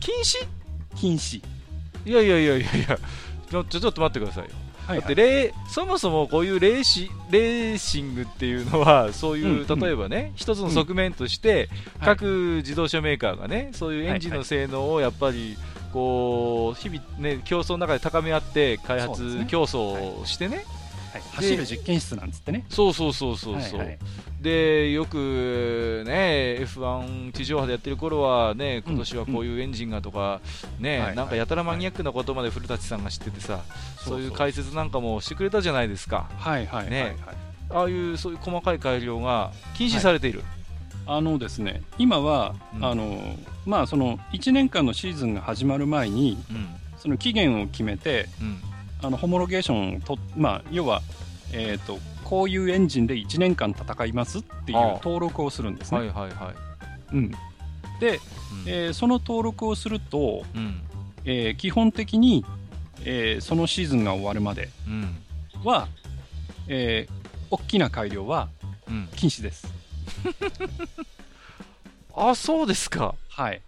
禁止？禁止。いやいやいやいやいや。ちょちょっと待ってくださいよ。はいはい、だってレそもそもこういうレーシレーシングっていうのはそういう、うん、例えばね一つの側面として、うん、各自動車メーカーがねそういうエンジンの性能をやっぱりこう日々ね競争の中で高め合って開発、競争をしてね、はい、走る実験室なんつってね。そうそうそうそうそう、はいはい、でよくね F1 地上波でやってる頃はね今年はこういうエンジンがとか、うん、ね、はい、なんかやたらマニアックなことまで古舘さんが知っててさ、そういう解説なんかもしてくれたじゃないですか。はいはい。ね、ああいうそういう細かい改良が禁止されている、あのですね今は、うん、あのまあその1年間のシーズンが始まる前に、うん、その期限を決めて、うん。あのホモロゲーションと、まあ、要は、えーと、こういうエンジンで1年間戦いますっていう登録をするんですね。はいはいはい。うん、で、うん、えー、その登録をすると、うん、えー、基本的に、えー、そのシーズンが終わるまでは、うん、えー、大きな改良は禁止です。あそうですか。はい。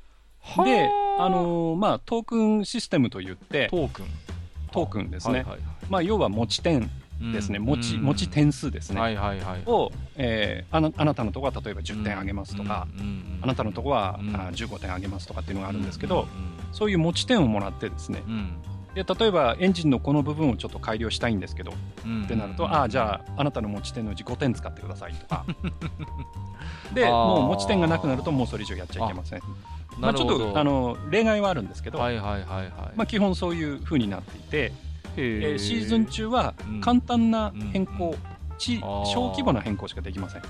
で、あのー、まあ、トークンシステムといって、トークン。トークンですね、はいはいはい、まあ、要は持ち点ですね、うん、持ち持ち点数ですね、はいはいはい、を、えー、あなあなたのところは例えば10点あげますとか、うん、あなたのところは、うん、あ15点あげますとかっていうのがあるんですけど、そういう持ち点をもらってですね、で例えばエンジンのこの部分をちょっと改良したいんですけど、ってなると、ああじゃああなたの持ち点のうち5点使ってくださいとか。でもう持ち点がなくなるともうそれ以上やっちゃいけません。まあ、ちょっとあの例外はあるんですけど、はいはいはいはい。まあ、基本そういうふうになっていて、えー、シーズン中は簡単な変更、うん、小規模な変更しかできません。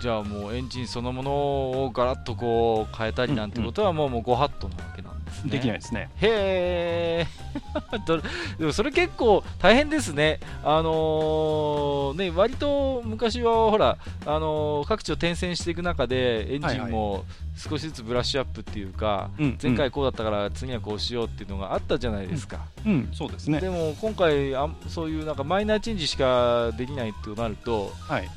じゃあもうエンジンそのものをガラッとこう変えたりなんてことはもう,、もうご法度なわけなんですね。できないですね。へえ。でもそれ結構大変ですね。あのー、ね割と昔はほらあのー、各地を転戦していく中でエンジンも少しずつブラッシュアップっていうか、はいはい、前回こうだったから次はこうしようっていうのがあったじゃないですか。うん、うん、そうですね。でも今回あそういうなんかマイナーチェンジしかできないってなると、はい、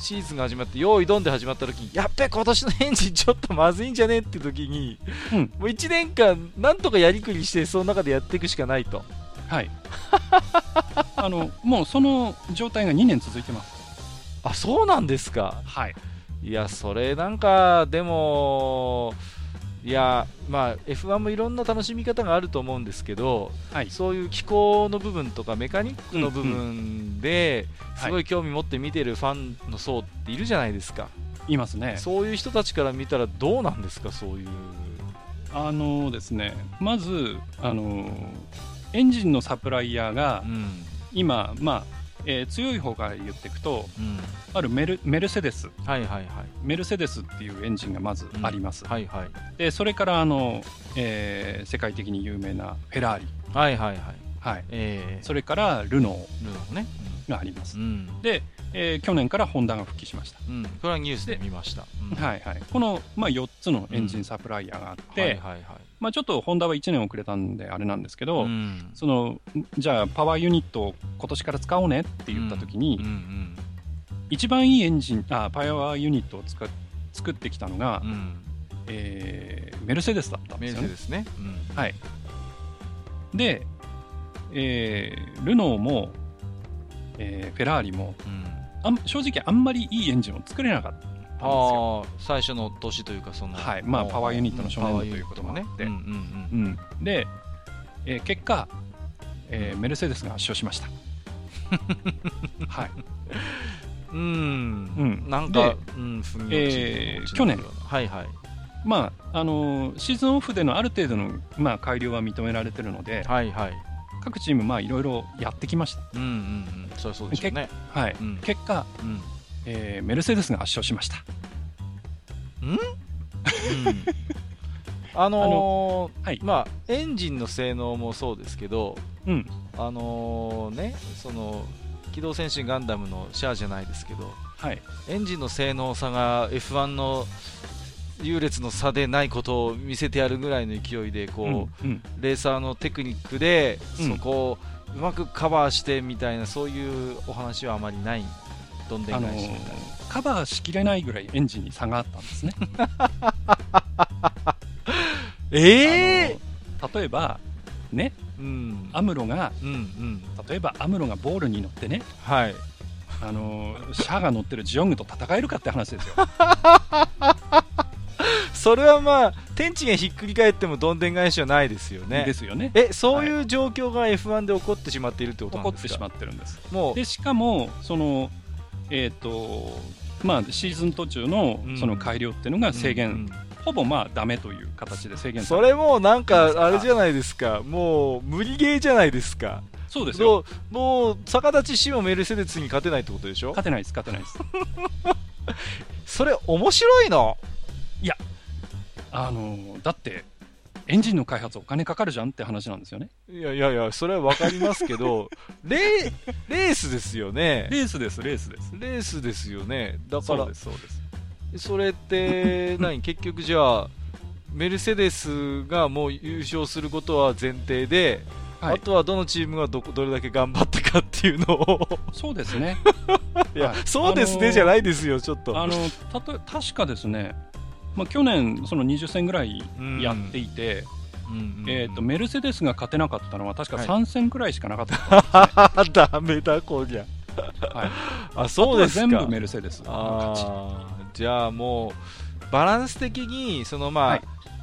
シーズンが始まって用意どんで始まった時にやっべ今年のエンジンちょっとまずいんじゃねって時に、うん、もう1年間なんとかやりくりしてその中でやっていくしかないと。はい。あのもうその状態が2年続いてます。あそうなんですか。はい。いやそれなんかでもいやまあ F1 もいろんな楽しみ方があると思うんですけど、はい、そういう気候の部分とかメカニックの部分で、すごい興味持って見てるファンの層っているじゃないですか。いますね。そういう人たちから見たらどうなんですか、そういう。あのですね、まず、あのエンジンのサプライヤーが、うん、今、まあ、えー、強い方から言っていくと、うん、あるメルメルセデス、はいはいはい、メルセデスっていうエンジンがまずあります、うん、はいはい、でそれからあの、えー、世界的に有名なフェラーリ、はいはいはい。はい。えー、それからルノー。ルノー、ね、があります、うん、で、えー、去年からホンダが復帰しました、うん、これはニュースで見ました、はいはい、この、まあ、4つのエンジンサプライヤーがあって、はいはいはいまあ、ちょっとホンダは1年遅れたんであれなんですけど、うん、そのじゃあパワーユニットを今年から使おうねって言った時に、うんうんうん、一番いいエンジンあパワーユニットを作作ってきたのが、うん、えー、メルセデスだったんですよね。メルセデスね、うん、はい、で、えー、ルノーも、えー、フェラーリも、あ正直あんまりいいエンジンを作れなかった。ったんですよ。最初の年というかその、はい。まあ、パワーユニットの初年度ということもあって、ねうんで、えー、結果、えー、メルセデスが圧勝しました。はい。うん、うん、なんか、うん、えー、去年、はいはい。まああのー、シーズンオフでのある程度の、まあ、改良は認められてるので、はいはい、各チーム、まあ、いろいろやってきました。うんうんうん、そうそうでしょうね。はい、うん、結果、うんえー、メルセデスが圧勝しました。ん、うん、あのー、はい、まあエンジンの性能もそうですけど、うん、あのー、ねその機動戦士ガンダムのシャアじゃないですけど、はい、エンジンの性能差が F1 の優劣の差でないことを見せてやるぐらいの勢いでこう、うんうん、レーサーのテクニックでそこをうまくカバーしてみたいなそういうお話はあまりないどんでん返しみたいな、カバーしきれないぐらいエンジンに差があったんですね。ええー、例えばね、うん、アムロが、うんうん、例えばアムロがボールに乗ってね、はい、あのシャアが乗ってるジオングと戦えるかって話ですよ。それはまあ天地がひっくり返ってもどんでん返しはないですよね。ですよね。え、そういう状況が F1 で起こってしまっているってことなんですか？起こってしまってるんです。もうでしかも、その、えっ、ー、と、まあ、シーズン途中のその改良っていうのが制限、うんうん。うんほぼまあダメという形で制限それもなんかあれじゃないですか。もう無理ゲーじゃないですか。そうですよ。もう逆立ちしてもメルセデスに勝てないってことでしょ？勝てないです勝てないです。それ面白いの？いやあのだってエンジンの開発お金かかるじゃんって話なんですよね。いやいやいやそれは分かりますけど レレースですよね。レースですレースです。レースですよね。だからそうですそうです。それって何？結局じゃあメルセデスがもう優勝することは前提で、はい、あとはどのチームがどどれだけ頑張ったかっていうのを。そうですね。いや、はい、そうですねじゃないですよちょっと。あのたと確かですね、まあ、去年その20戦ぐらいやっていて、えーと、メルセデスが勝てなかったのは確か3戦くらいしかなかった、ね、ダメだこりゃ、はい、あそうですか。全部メルセデスあじゃあもうバランス的にそのまあ、はい、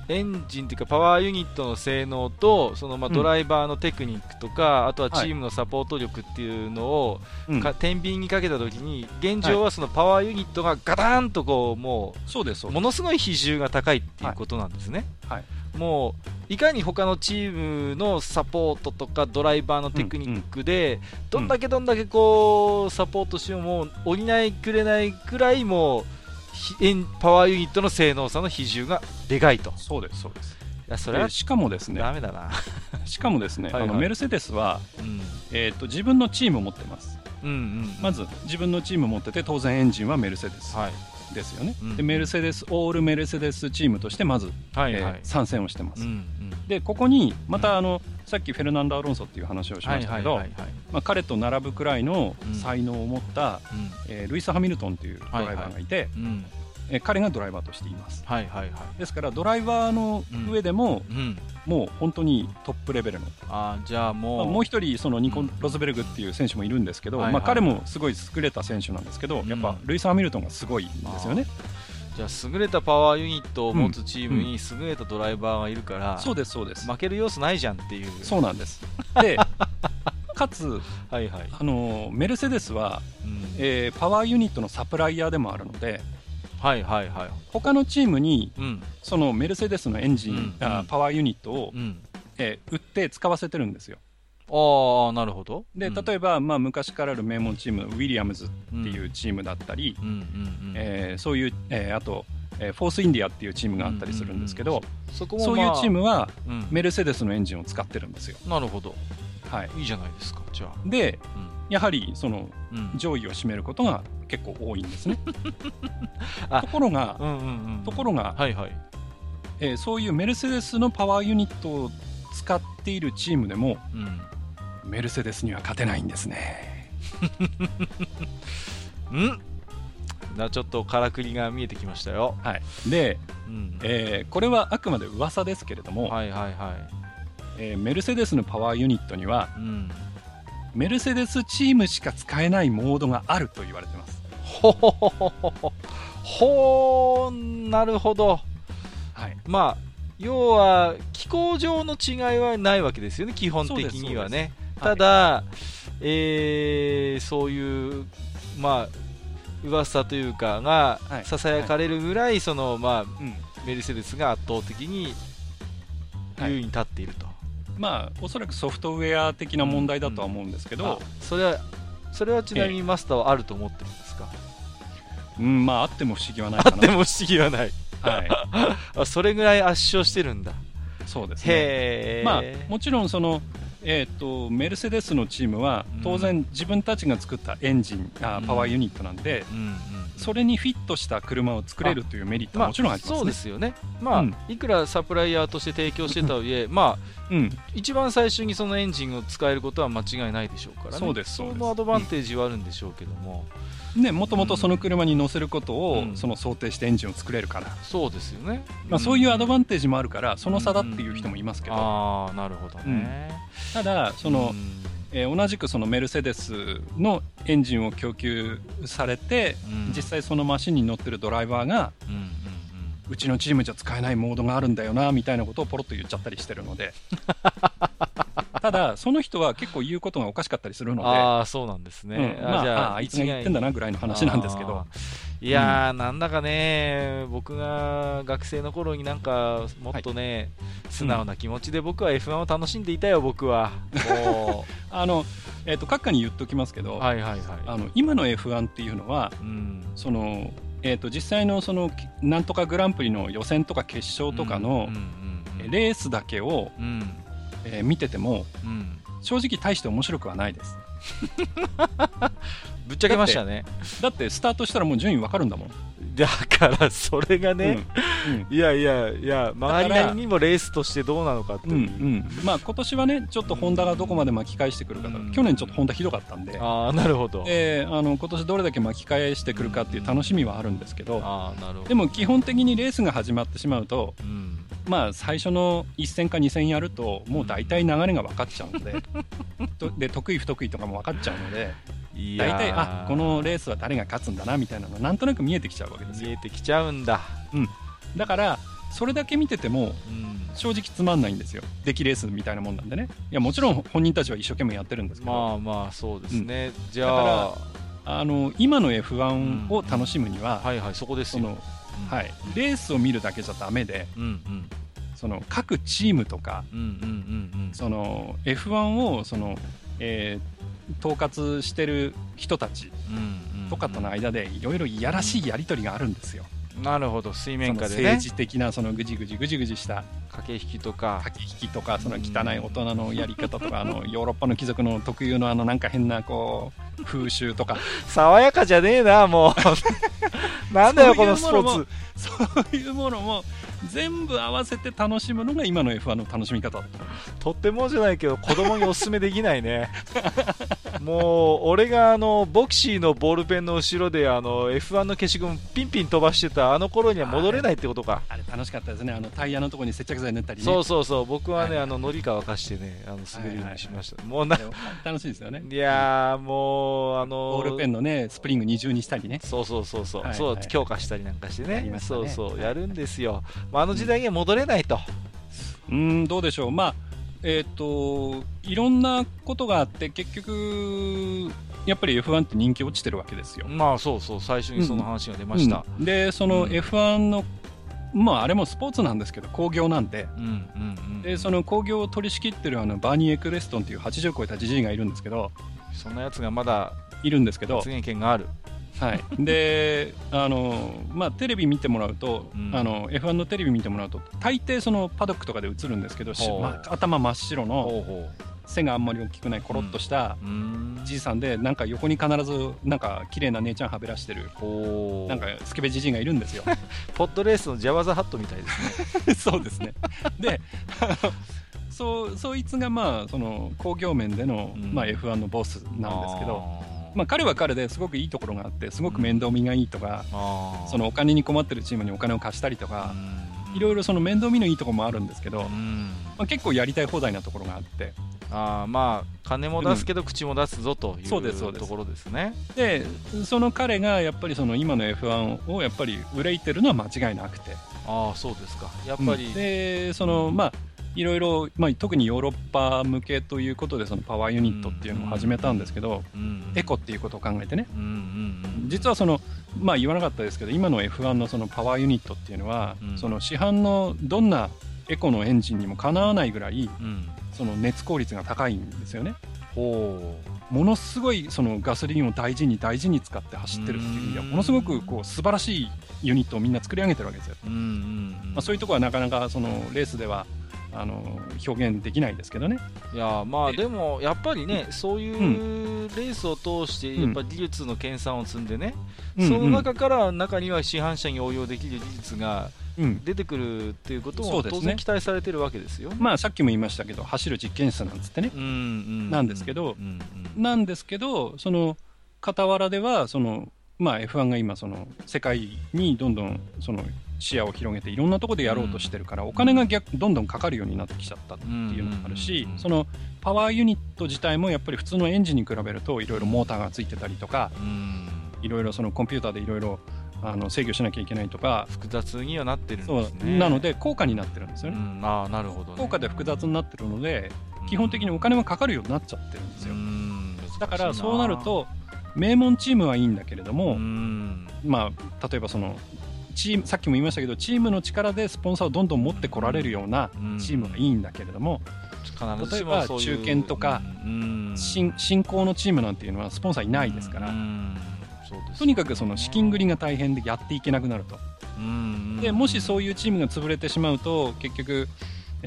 エンジンっていうかパワーユニットの性能とそのまあドライバーのテクニックとか、うん、あとはチームのサポート力っていうのを、はい、天秤にかけたときに現状はそのパワーユニットがガタンとこうもうそうですものすごい比重が高いっていうことなんですね。はい、もういかに他のチームのサポートとかドライバーのテクニックで、どんだけどんだけこうサポートしても降りないくれないくらいもうパワーユニットの性能差の比重がでかいと。そうですそうです。いやそれはしかもですねダメだな。しかもですね、はいはい、あのメルセデスは、うん、えーと、自分のチームを持ってます、うんうん、まず自分のチームを持ってて当然エンジンはメルセデス、はい、ですよね、うん、でメルセデスオールメルセデスチームとしてまず、はいはい、えー、参戦をしてます、うんうん、でここにまたあの、さっきフェルナンド・アロンソっていう話をしましたけど彼と並ぶくらいの才能を持った、うん、えー、ルイス・ハミルトンというドライバーがいて、はいはい。うんえ彼がドライバーとしています、はいはいはい、ですからドライバーの上でも、うん、もう本当にトップレベルの。あじゃあもう、まあ、もう一人そのニコ・ロズベルグっていう選手もいるんですけど、まあ、彼もすごい優れた選手なんですけど、やっぱルイス・ハミルトンがすごいんですよね。じゃあ優れたパワーユニットを持つチームに優れたドライバーがいるから、うんうん、そうですそうです。負ける要素ないじゃんっていう。そうなんです。で かつ、はいはい、あのメルセデスは、うん、えー、パワーユニットのサプライヤーでもあるのではいはいはい、他のチームに、うん、そのメルセデスのエンジン、うん、あパワーユニットを、うん、えー、売って使わせてるんですよ。ああなるほど。で例えば、まあ、昔からある名門チームウィリアムズっていうチームだったり、えー、そういう、えー、あと、えー、フォースインディアっていうチームがあったりするんですけど、そこそういうチームは、メルセデスのエンジンを使ってるんですよ。なるほど、はい、いいじゃないですかじゃあ。で、やはりその、上位を占めることが結構多いんですね。ところが、うんうんうん、ところが、はいはい。えー、そういうメルセデスのパワーユニットを使っているチームでも、うん、メルセデスには勝てないんですね。ん。なちょっとからくりが見えてきましたよ。はい、で、うん、えー、これはあくまで噂ですけれども、はいはいはい。えー、メルセデスのパワーユニットには、うん、メルセデスチームしか使えないモードがあると言われてます。ほほほほほほなるほど、はい、まあ要は気候上の違いはないわけですよね基本的にはねただ、はい、えー、そういうまあ噂というかがささやかれるぐらい、そのま、メルセデスが圧倒的に優位に立っていると、まあおそらくソフトウェア的な問題だとは思うんですけど、うん。うん、それはそれはちなみにマスターはあると思ってるんですか、うん、まああっても不思議はないかな。あっても不思議はない。はい。それぐらい圧勝してるんだ。そうですね。まあもちろんそのえーと、メルセデスのチームは当然自分たちが作ったエンジン、あパワーユニットなんで、うんうん。うん、それにフィットした車を作れるというメリットはもちろんあります、ね。まあ、そうですよね、まあ、うん、いくらサプライヤーとして提供してたはいえ、まあうん、一番最初にそのエンジンを使えることは間違いないでしょうからね、そうです。そのアドバンテージはあるんでしょうけども。ね、もともとその車に乗せることを、うん、その想定してエンジンを作れるから、そうですよね、まあ、そういうアドバンテージもあるからその差だっていう人もいますけど、ああなるほどね、ただその、えー、同じくそのメルセデスのエンジンを供給されて、実際そのマシンに乗ってるドライバーが、うちのチームじゃ使えないモードがあるんだよなみたいなことをポロッと言っちゃったりしてるのでただその人は結構言うことがおかしかったりするので。ああそうなんですね、うん、まあじゃああいつが言ってんだなぐらいの話なんですけど。いやー、うん、なんだかね、僕が学生の頃になんか、もっとね、はい、素直な気持ちで僕は F1 を楽しんでいたよ、僕は。あの、えっ、ー、と、閣下に言っときますけど、はいはいはい。あの、今の F1 っていうのは、うん、その、えーと、実際のそのなんとかグランプリの予選とか決勝とかのレースだけを、うん、えー、見てても、うん、正直大して面白くはないです。ぶっちゃけましたね。だってスタートしたらもう順位わかるんだもん。だからそれがね、うん。うん、いやいやいや周りなりにもレースとしてどうなのかっていう、うんうん、まあ今年はねちょっとホンダがどこまで巻き返してくるかと、うん、去年ちょっとホンダひどかったんで。あなるほど、えー、あの今年どれだけ巻き返してくるかっていう楽しみはあるんですけど,、あなるほど。でも基本的にレースが始まってしまうと、うんまあ、最初の1戦か2戦やるともう大体流れが分かっちゃうので で得意不得意とかも分かっちゃうので大体あこのレースは誰が勝つんだなみたいなのなんとなく見えてきちゃうわけですよ。見えてきちゃうんだ、うん、だからそれだけ見てても、正直つまんないんですよ。出来レースみたいなもんなんでね。いやもちろん本人たちは一生懸命やってるんですけど。まあまあそうですね、うん、じゃあ。あの今の F1 を楽しむには、うん、はいはいそこですよはい、レースを見るだけじゃだめで、うんうん、その各チームとか、その F1 をその、えー、統括してる人たちとかとの間でいろいろいやらしいやり取りがあるんですよ。なるほど水面下で、ね、政治的なそのぐじぐじぐじぐじした駆け引きとか。駆け引きとかその汚い大人のやり方とかあのヨーロッパの貴族の特有のあのなんか変なこう風習とか。爽やかじゃねえなもう。なんだよこのスポーツ。そういうものも全部合わせて楽しむのが今の F1 の楽しみ方だとってもじゃないけど子供におすすめできないね。もう俺があのボクシーのボールペンの後ろであの F1 の消しゴムピンピン飛ばしてたあの頃には戻れないってことか。あれ楽しかったですね。あのタイヤのところに接着剤塗ったり、ね、そうそうそう。僕はね、はい、あののりか沸かしてねあの滑るようにしました、はい。はいはい、もうな楽しいですよね。いやもうあのボールペンのねスプリング二重にしたりね。そうそうそうそう、はいはい、そう強化したりなんかしてね、ね、そうそう。やるんですよ、まあ、あの時代には戻れないと。うんどうでしょう。まあえっ、ー、といろんなことがあって結局やっぱり F1 って人気落ちてるわけですよ。まあそうそう。最初にその話が出ました、うん。うん、でその F1 の、まああれもスポーツなんですけど工業なんで,、うんうんうん、でその工業を取り仕切ってるあのバーニー・エクレストンっていう80超えたじじいがいるんですけどそんなやつがまだいるんですけど。発言権があるはい、であの、まあ、テレビ見てもらうと、うん、あの F1 のテレビ見てもらうと大抵そのパドックとかで映るんですけど、まあ、頭真っ白の背があんまり大きくないコロッとしたじいさんでなんか横に必ずなんか綺麗な姉ちゃんはべらしてるなんかスケベじじいがいるんですよ。ポッドレースのジャワザハットみたいですね。そうですね。で そうそいつがまあその工業面での、まあ、F1 のボスなんですけどまあ、彼は彼ですごくいいところがあってすごく面倒見がいいとか、うん、そのお金に困ってるチームにお金を貸したりとか、うん、いろいろその面倒見のいいところもあるんですけど、うん、まあ、結構やりたい放題なところがあって。あまあ金も出すけど口も出すぞというところですね。でその彼がやっぱりその今の F1 をやっぱり憂いてるのは間違いなくて。ああそうですか。やっぱり、でそのまあいろいろ、まあ、特にヨーロッパ向けということでそのパワーユニットっていうのを始めたんですけど、エコっていうことを考えてね、実はその、まあ、言わなかったですけど今の F1 のそのパワーユニットっていうのは、その市販のどんなエコのエンジンにもかなわないぐらい、その熱効率が高いんですよね。ものすごいそのガソリンを大事に大事に使って走ってるっていう意味ではものすごくこう素晴らしいユニットをみんな作り上げてるわけですよ。まあ、そういうところはなかなかそのレースではあの表現できないですけどね。いやまあでもやっぱりねそういうレースを通してやっぱ技術の研鑽を積んでね、うん、その中から中には市販車に応用できる技術が出てくるっていうことも当然期待されてるわけですよ。まあさっきも言いましたけど走る実験室なんつってね、うんうん、なんですけど、うんうん、なんですけどその傍らではそのまあ F1 が今その世界にどんどんその視野を広げていろんなところでやろうとしてるから、お金が逆どんどんかかるようになってきちゃったっていうのもあるし、そのパワーユニット自体もやっぱり普通のエンジンに比べるといろいろモーターがついてたりとか、いろいろそのコンピューターでいろいろあの制御しなきゃいけないとか。複雑にはなってるんですね。なので高価になってるんですよね、うん、あなるほど、ね、高価で複雑になってるので基本的にお金はかかるようになっちゃってるんですよ。だからそうなると名門チームはいいんだけれどもまあ例えばそのチームさっきも言いましたけどチームの力でスポンサーをどんどん持ってこられるようなチームがいいんだけれども、例えば中堅とか新新興のチームなんていうのはスポンサーいないですから、とにかくその資金繰りが大変でやっていけなくなると。でもしそういうチームが潰れてしまうと結局、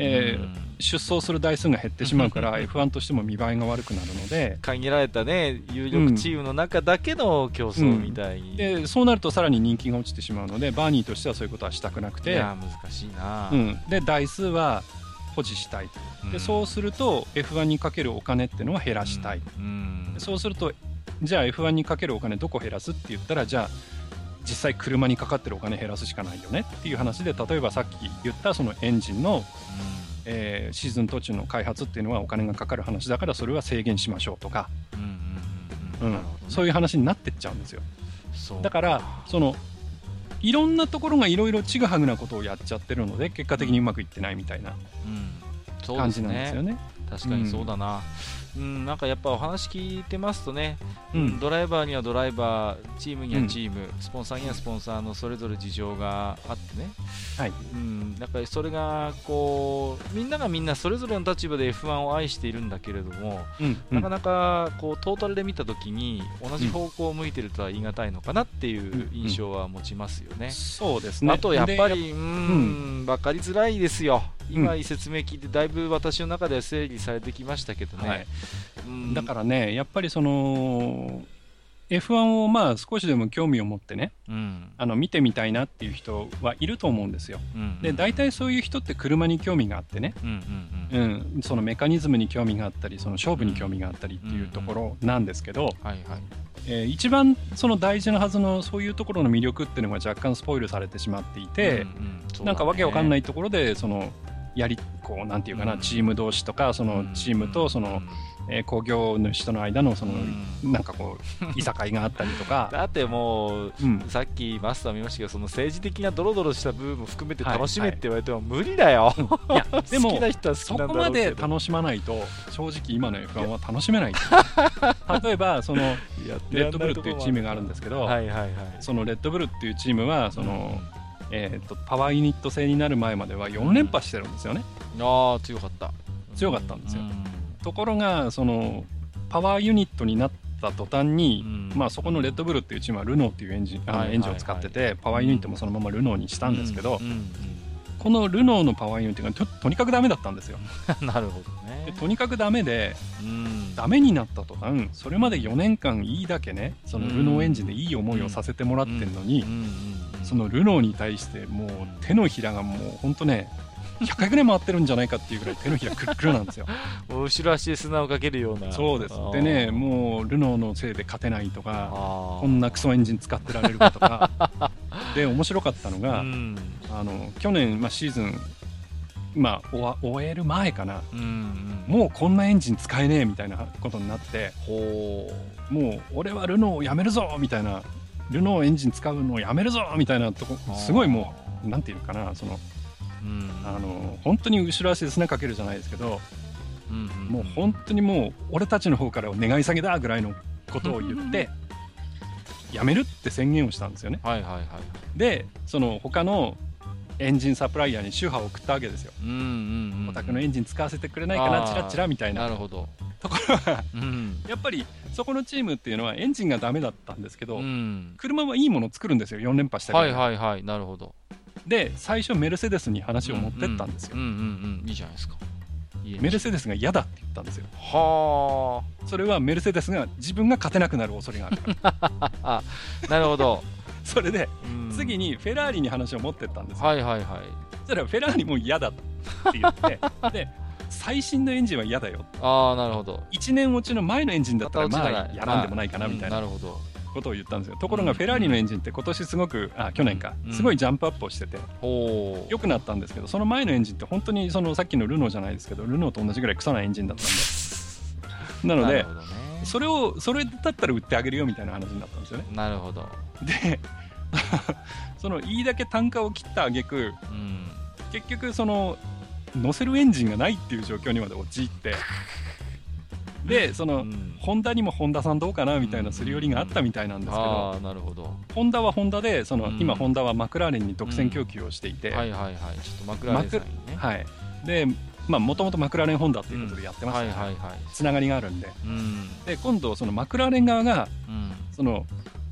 えー、出走する台数が減ってしまうから F1 としても見栄えが悪くなるので。限られた、ね、有力チームの中だけの競争みたいに、うん。うん、でそうなるとさらに人気が落ちてしまうのでバーニーとしてはそういうことはしたくなくて。いや難しいな、うん、で台数は保持したいで、そうすると F1 にかけるお金っていうのは減らしたい、そうするとじゃあ F1 にかけるお金どこ減らすって言ったらじゃあ実際車にかかってるお金減らすしかないよねっていう話で例えばさっき言ったそのエンジンの、うん、えー、シーズン途中の開発っていうのはお金がかかる話だからそれは制限しましょうとか。そういう話になってっちゃうんですよ。だからそのいろんなところがいろいろちぐはぐなことをやっちゃってるので結果的にうまくいってないみたいな感じなんですよね。うん、確かにそうだな、うん、なんかやっぱお話聞いてますとね、うん、ドライバーにはドライバー、チームにはチーム、うん、スポンサーにはスポンサーのそれぞれ事情があってね、はい。うん、やっぱりそれがこうみんながみんなそれぞれの立場で F1 を愛しているんだけれども、うん、なかなかこうトータルで見たときに同じ方向を向いてるとは言い難いのかなっていう印象は持ちますよね。そうですね。あとやっぱり、うん、分かりづらいですよ。今、説明聞いてだいぶ私の中では整理されてきましたけどね、はい、だからね、やっぱりその F1 をまあ少しでも興味を持ってね、うん、あの見てみたいなっていう人はいると思うんですよ。うんうん、で大体そういう人って車に興味があってね、うんうんうん。うん、そのメカニズムに興味があったりその勝負に興味があったりっていうところなんですけど、え一番その大事なはずのそういうところの魅力っていうのが若干スポイルされてしまっていて、うんうん、なんかわけわかんないところでそのやりこうなんていうかな、チーム同士とかそのチームとその、えー、工業主との間のその、なんかこう いさかいがあったりとか。だってもう、うん、さっきマスター見ましたけどその政治的なドロドロした部分も含めて楽しめって言われても無理だよ、はい。はい、いや でもそこまで楽しまないと正直今の F1 は楽しめない 例えばそのレッドブルっていうチームがあるんですけど、はいはいはい、そのレッドブルっていうチームはその、うんえーと、パワーユニット制になる前までは4連覇してるんですよね。ああ強かった。強かったんですよ。ところがそのパワーユニットになった途端に、まあ、そこのレッドブルっていうチームはルノーっていうエンジン,、あエンジンを使ってて、パワーユニットもそのままルノーにしたんですけど、このルノーのパワーユニットがととにかくダメだったんですよ。なるほどね。でとにかくダメで、うん、ダメになった途端それまで4年間いいだけねそのルノーエンジンでいい思いをさせてもらってるのに、そのルノーに対してもう手のひらがもう本当ね100回ぐらい回ってるんじゃないかっていうぐらい手のひらくるくるなんですよ。後ろ足で砂をかけるような。そうです。でねもうルノーのせいで勝てないとかこんなクソエンジン使ってられるかとか。で面白かったのが、うん、あの去年、まあ、シーズンまあ、終える前かな、うんうん、もうこんなエンジン使えねえみたいなことになってもう俺はルノーをやめるぞみたいなルノーエンジン使うのをやめるぞみたいなとこすごいもうなんていうかなそのうん、あの本当に後ろ足で砂かけるじゃないですけど、うんうん、もう本当にもう俺たちの方から願い下げだぐらいのことを言ってやめるって宣言をしたんですよね。はいはいはい、でその他のエンジンサプライヤーに周波を送ったわけですよ。うんうんうんうん、お宅のエンジン使わせてくれないかなチラチラみたいな。なるほど。ところは、うん、やっぱりそこのチームっていうのはエンジンがダメだったんですけど、うん、車はいいものを作るんですよ。4連覇してはいはいはいなるほど。で最初メルセデスに話を持ってったんですよ、うんうんうんうん、いいじゃないですか。メルセデスが嫌だって言ったんですよ。はあそれはメルセデスが自分が勝てなくなる恐れがあるから。なるほどそれで、次にフェラーリに話を持ってったんですよ。はいはいはい。そしたらフェラーリも嫌だって言って で最新のエンジンは嫌だよ。ああなるほど。1年落ちの前のエンジンだったらまあやらんでもないかなみたいな、ことを言ったんですよ。ところがフェラーリのエンジンって今年すごくあ去年かすごいジャンプアップをしてて良くなったんですけどその前のエンジンって本当にそのさっきのルノーじゃないですけどルノーと同じぐらいクソなエンジンだったんで。なのでそれをそれだったら売ってあげるよみたいな話になったんですよね。なるほど。で そのいいだけ単価を切った挙句、うん、結局その乗せるエンジンがないっていう状況にまで陥ってでその、うん、ホンダにもホンダさんどうかなみたいなすり寄りがあったみたいなんですけど、なるほど。ホンダはホンダでその、うん、今ホンダはマクラーレンに独占供給をしていて、はいはいはい。ちょっとマクラーレンさんにね。はい。でまあもともとマクラーレンホンダっていうことでやってましたね、はいはいはい、つながりがあるんで、で今度そのマクラーレン側が、その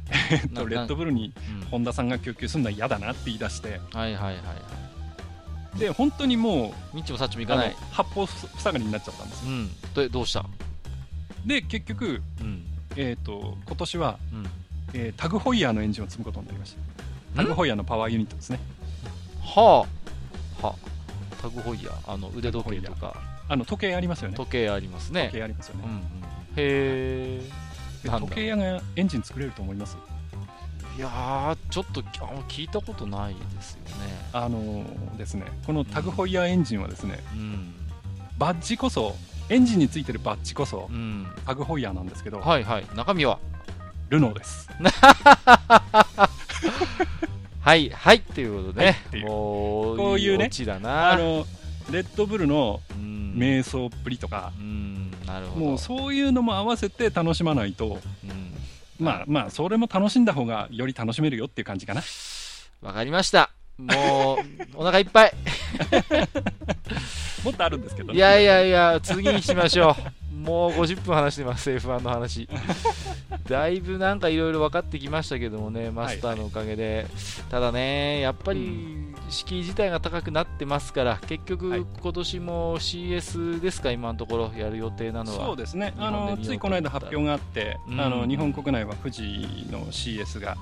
えっとレッドブルにホンダさんが供給するのは嫌だなって言い出して、はいはいはいはい。で本当にもうニッチもサッチもいかない。八方塞がりになっちゃったんです、うん、でどうした？で結局、うん、えっ、ー、と今年は、うん、えー、タグホイヤーのエンジンを積むことになりました。タグホイヤーのパワーユニットですね。はあ。はあタグホイヤーあの腕時計とか。あの時計ありますよね。時計ありますね。時計ありますよね、うんうん、へえ時計屋がエンジン作れると思います？いやちょっとあ聞いたことないですよね。あのー、ですねこのタグホイヤーエンジンはですね、うん、バッジこそエンジンについてるバッジこそ、うん、タグホイヤーなんですけどはいはい。中身は？ルノーです はいはいっていうことで、ね、はい、もうこういうねあのレッドブルの瞑想っぷりとか、なるほど。もうそういうのも合わせて楽しまないと、まあまあそれも楽しんだ方がより楽しめるよっていう感じかな。わかりました。もうお腹いっぱい。もっとあるんですけど、ね、いやいやいや次にしましょうもう50分話してます F1 の話。だいぶなんかいろいろ分かってきましたけどもねマスターのおかげで、はいはい、ただねやっぱり、敷居自体が高くなってますから結局、今年も CS ですか、今のところやる予定なのは。そうですね。あのついこの間発表があって、うん、あの日本国内は富士の CS が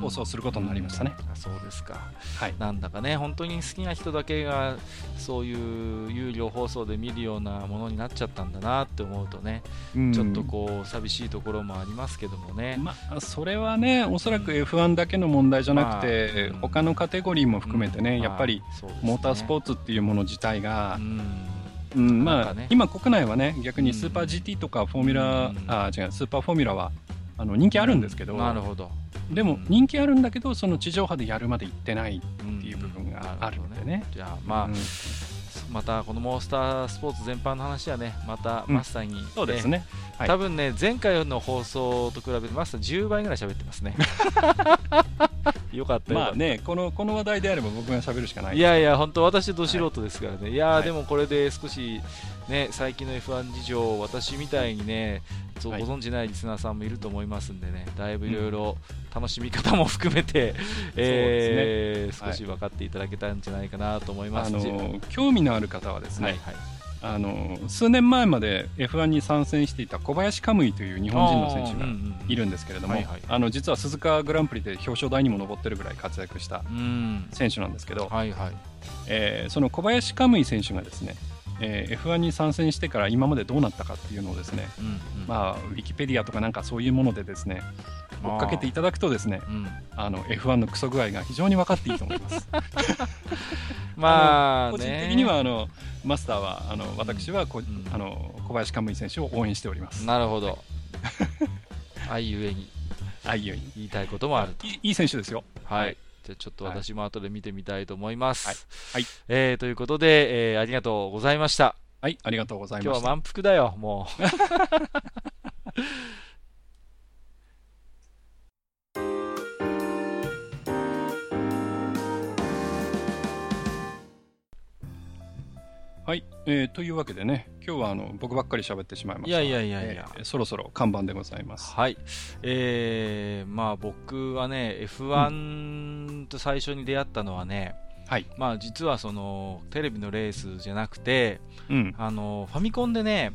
放送することになりましたね、うん、そうですか、はい、なんだかね本当に好きな人だけがそういう有料放送で見るようなものになっちゃったんだなって思うとね、うん、ちょっとこう寂しいところもありますけどもね、まあ、それはねおそらく F1 だけの問題じゃなくて、まあ、他のカテゴリーも含めてね、やっぱりモータースポーツっていうもの自体が、うん、まあ、ね、今国内はね逆にスーパー GT とかフォーミュラ、うん、あ違うスーパーフォーミュラはあの人気あるんですけど、なるほど。でも人気あるんだけどその地上波でやるまで行ってないっていう部分があるのでね。じゃあまあ、またこのモンスタースポーツ全般の話はねまたマスターに、ね、そうですね、はい、多分ね前回の放送と比べてマスター10倍ぐらい喋ってますね。よかったまあねこのこの話題であれば僕が喋るしかない。いやいや本当私ど素人ですからね、はい、いや、はい、でもこれで少しね最近の F1 事情私みたいにねそうご存じないリスナーさんもいると思いますんでねだいぶいろいろ楽しみ方も含めて、うん、えーね、少し分かっていただけたんじゃないかなと思います、あの興味のある方はですね、はいはいあの数年前まで F1 に参戦していた小林カムイという日本人の選手がいるんですけれども、あの実は鈴鹿グランプリで表彰台にも上ってるぐらい活躍した選手なんですけど、はいはい。えー、その小林カムイ選手がですね、えー、F1 に参戦してから今までどうなったかっていうのをですね、うんうん、まあ、ウィキペディアとかなんかそういうものでですね追っかけていただくとですね、うん、あの F1 のクソ具合が非常に分かっていいと思います。まあ、個人的にはあのマスターはあの私はこ、うん、あの小林カムイ選手を応援しております。なるほど。愛ゆえに。愛ゆえに。言いたいこともあると。いい選手ですよ。はい。じゃちょっと私も後で見てみたいと思います。はい。はい、えー、ということで、えー、ありがとうございました。はい、ありがとうございました。今日は満腹だよ、もう。はい、えー、というわけでね、今日はあの僕ばっかり喋ってしまいました。いやいやいやいや、えー、そろそろ看板でございます。はい、えー、まあ僕はね、F1 と最初に出会ったのはね、うん、はい、まあ実はそのテレビのレースじゃなくて、うん、あのファミコンでね、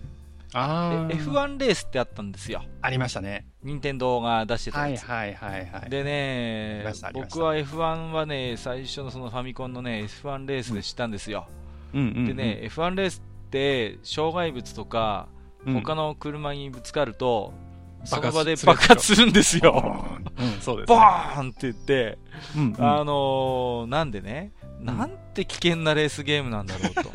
あ F1 レースってあったんですよ。ありましたね。任天堂が出してたやつ。はいはいはいはい。でね、僕は F1 はね、最初のそのファミコンのね、F1 レースで知ったんですよ。うんでね F1 レースって障害物とか他の車にぶつかると、その場で爆発するんですよ。そうです、バーンって言って、うんうん、あのー、なんでね、なんて危険なレースゲームなんだろうと。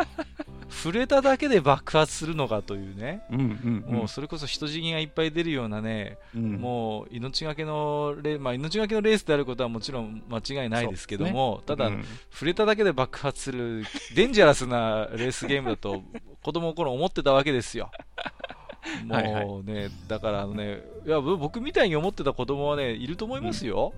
触れただけで爆発するのかというね、うんうんうん、もうそれこそ人死にがいっぱい出るようなね、うん、もう命がけのレ、まあ、命がけのレースであることはもちろん間違いないですけども、ね、ただ、うん、触れただけで爆発するデンジャラスなレースゲームだと 子供の頃思ってたわけですよ。もうね、はい。はい、だからあのね、いや僕みたいに思ってた子供はね、いると思いますよ。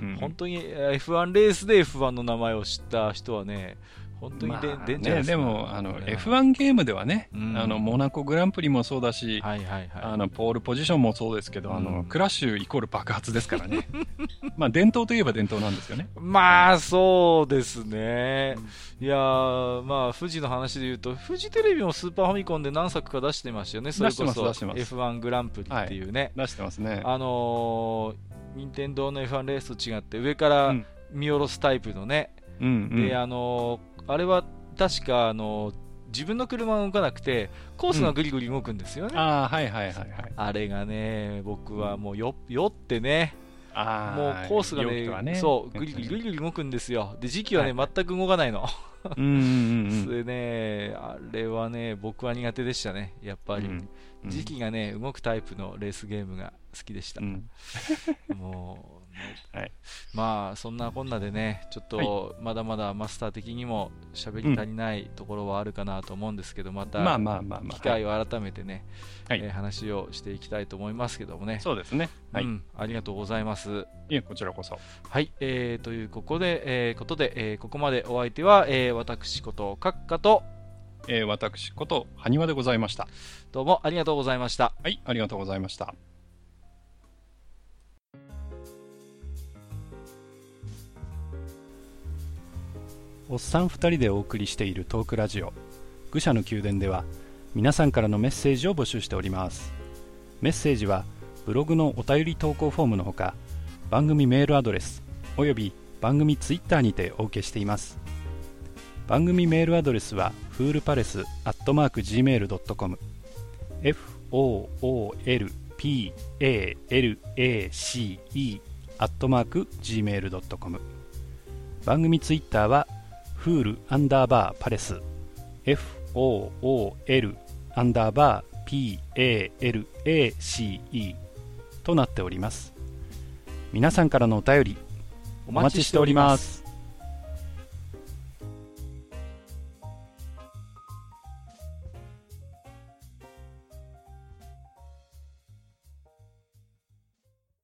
うん、本当に F1 レースで F1 の名前を知った人はね、本当にで、まあ、デンジャラス、ね、でもあの F1 ゲームではね、うん、あのモナコグランプリもそうだし、はいはいはい、あのポールポジションもそうですけど、うん、あのクラッシュイコール爆発ですからね。まあ伝統といえば伝統なんですよね。まあそうですね、うん、いやまあ富士の話で言うと富士テレビもスーパーファミコンで何作か出してましたよね。それこそ F1 グランプリっていうね、はい、出してますね。あのー、任天堂の F1 レースと違って上から見下ろすタイプのね、うんうん、であのーあれは確かあの自分の車が動かなくてコースがぐりぐり動くんですよね、うん、あはいはいはいはい。あれがね僕はもうよ酔ってね。もうコースがね、ね、そうぐりぐりぐりぐり動くんですよ。で時期はね、はい、全く動かないの。うんうん、うん、でねあれはね僕は苦手でしたね。やっぱり、うん。時期がね動くタイプのレースゲームが好きでした、もうはい、まあそんなこんなでねちょっとまだまだマスター的にも喋り足りないところはあるかなと思うんですけどまた機会を改めてね、はい。えー、話をしていきたいと思いますけどもね。そうですね、はい、うん、ありがとうございます。いえこちらこそ。はい、えー、というここで、えー、ことで、えー、ここまでお相手は、えー、私こと閣下とえー、私こと埴輪でございました。どうもありがとうございました。はいありがとうございましたおっさん2人でお送りしているトークラジオ。愚者の宮殿では皆さんからのメッセージを募集しております。メッセージはブログのお便り投稿フォームのほか番組メールアドレスおよび番組ツイッターにてお受けしています。番組メールアドレスはフールパレスアットマーク Gmail.com foolpalace アットマーク Gmail.com 番組ツイッターはフールアンダーバーパレス FOOL アンダーバー PALACE となっております。皆さんからのお便りお待ちしております。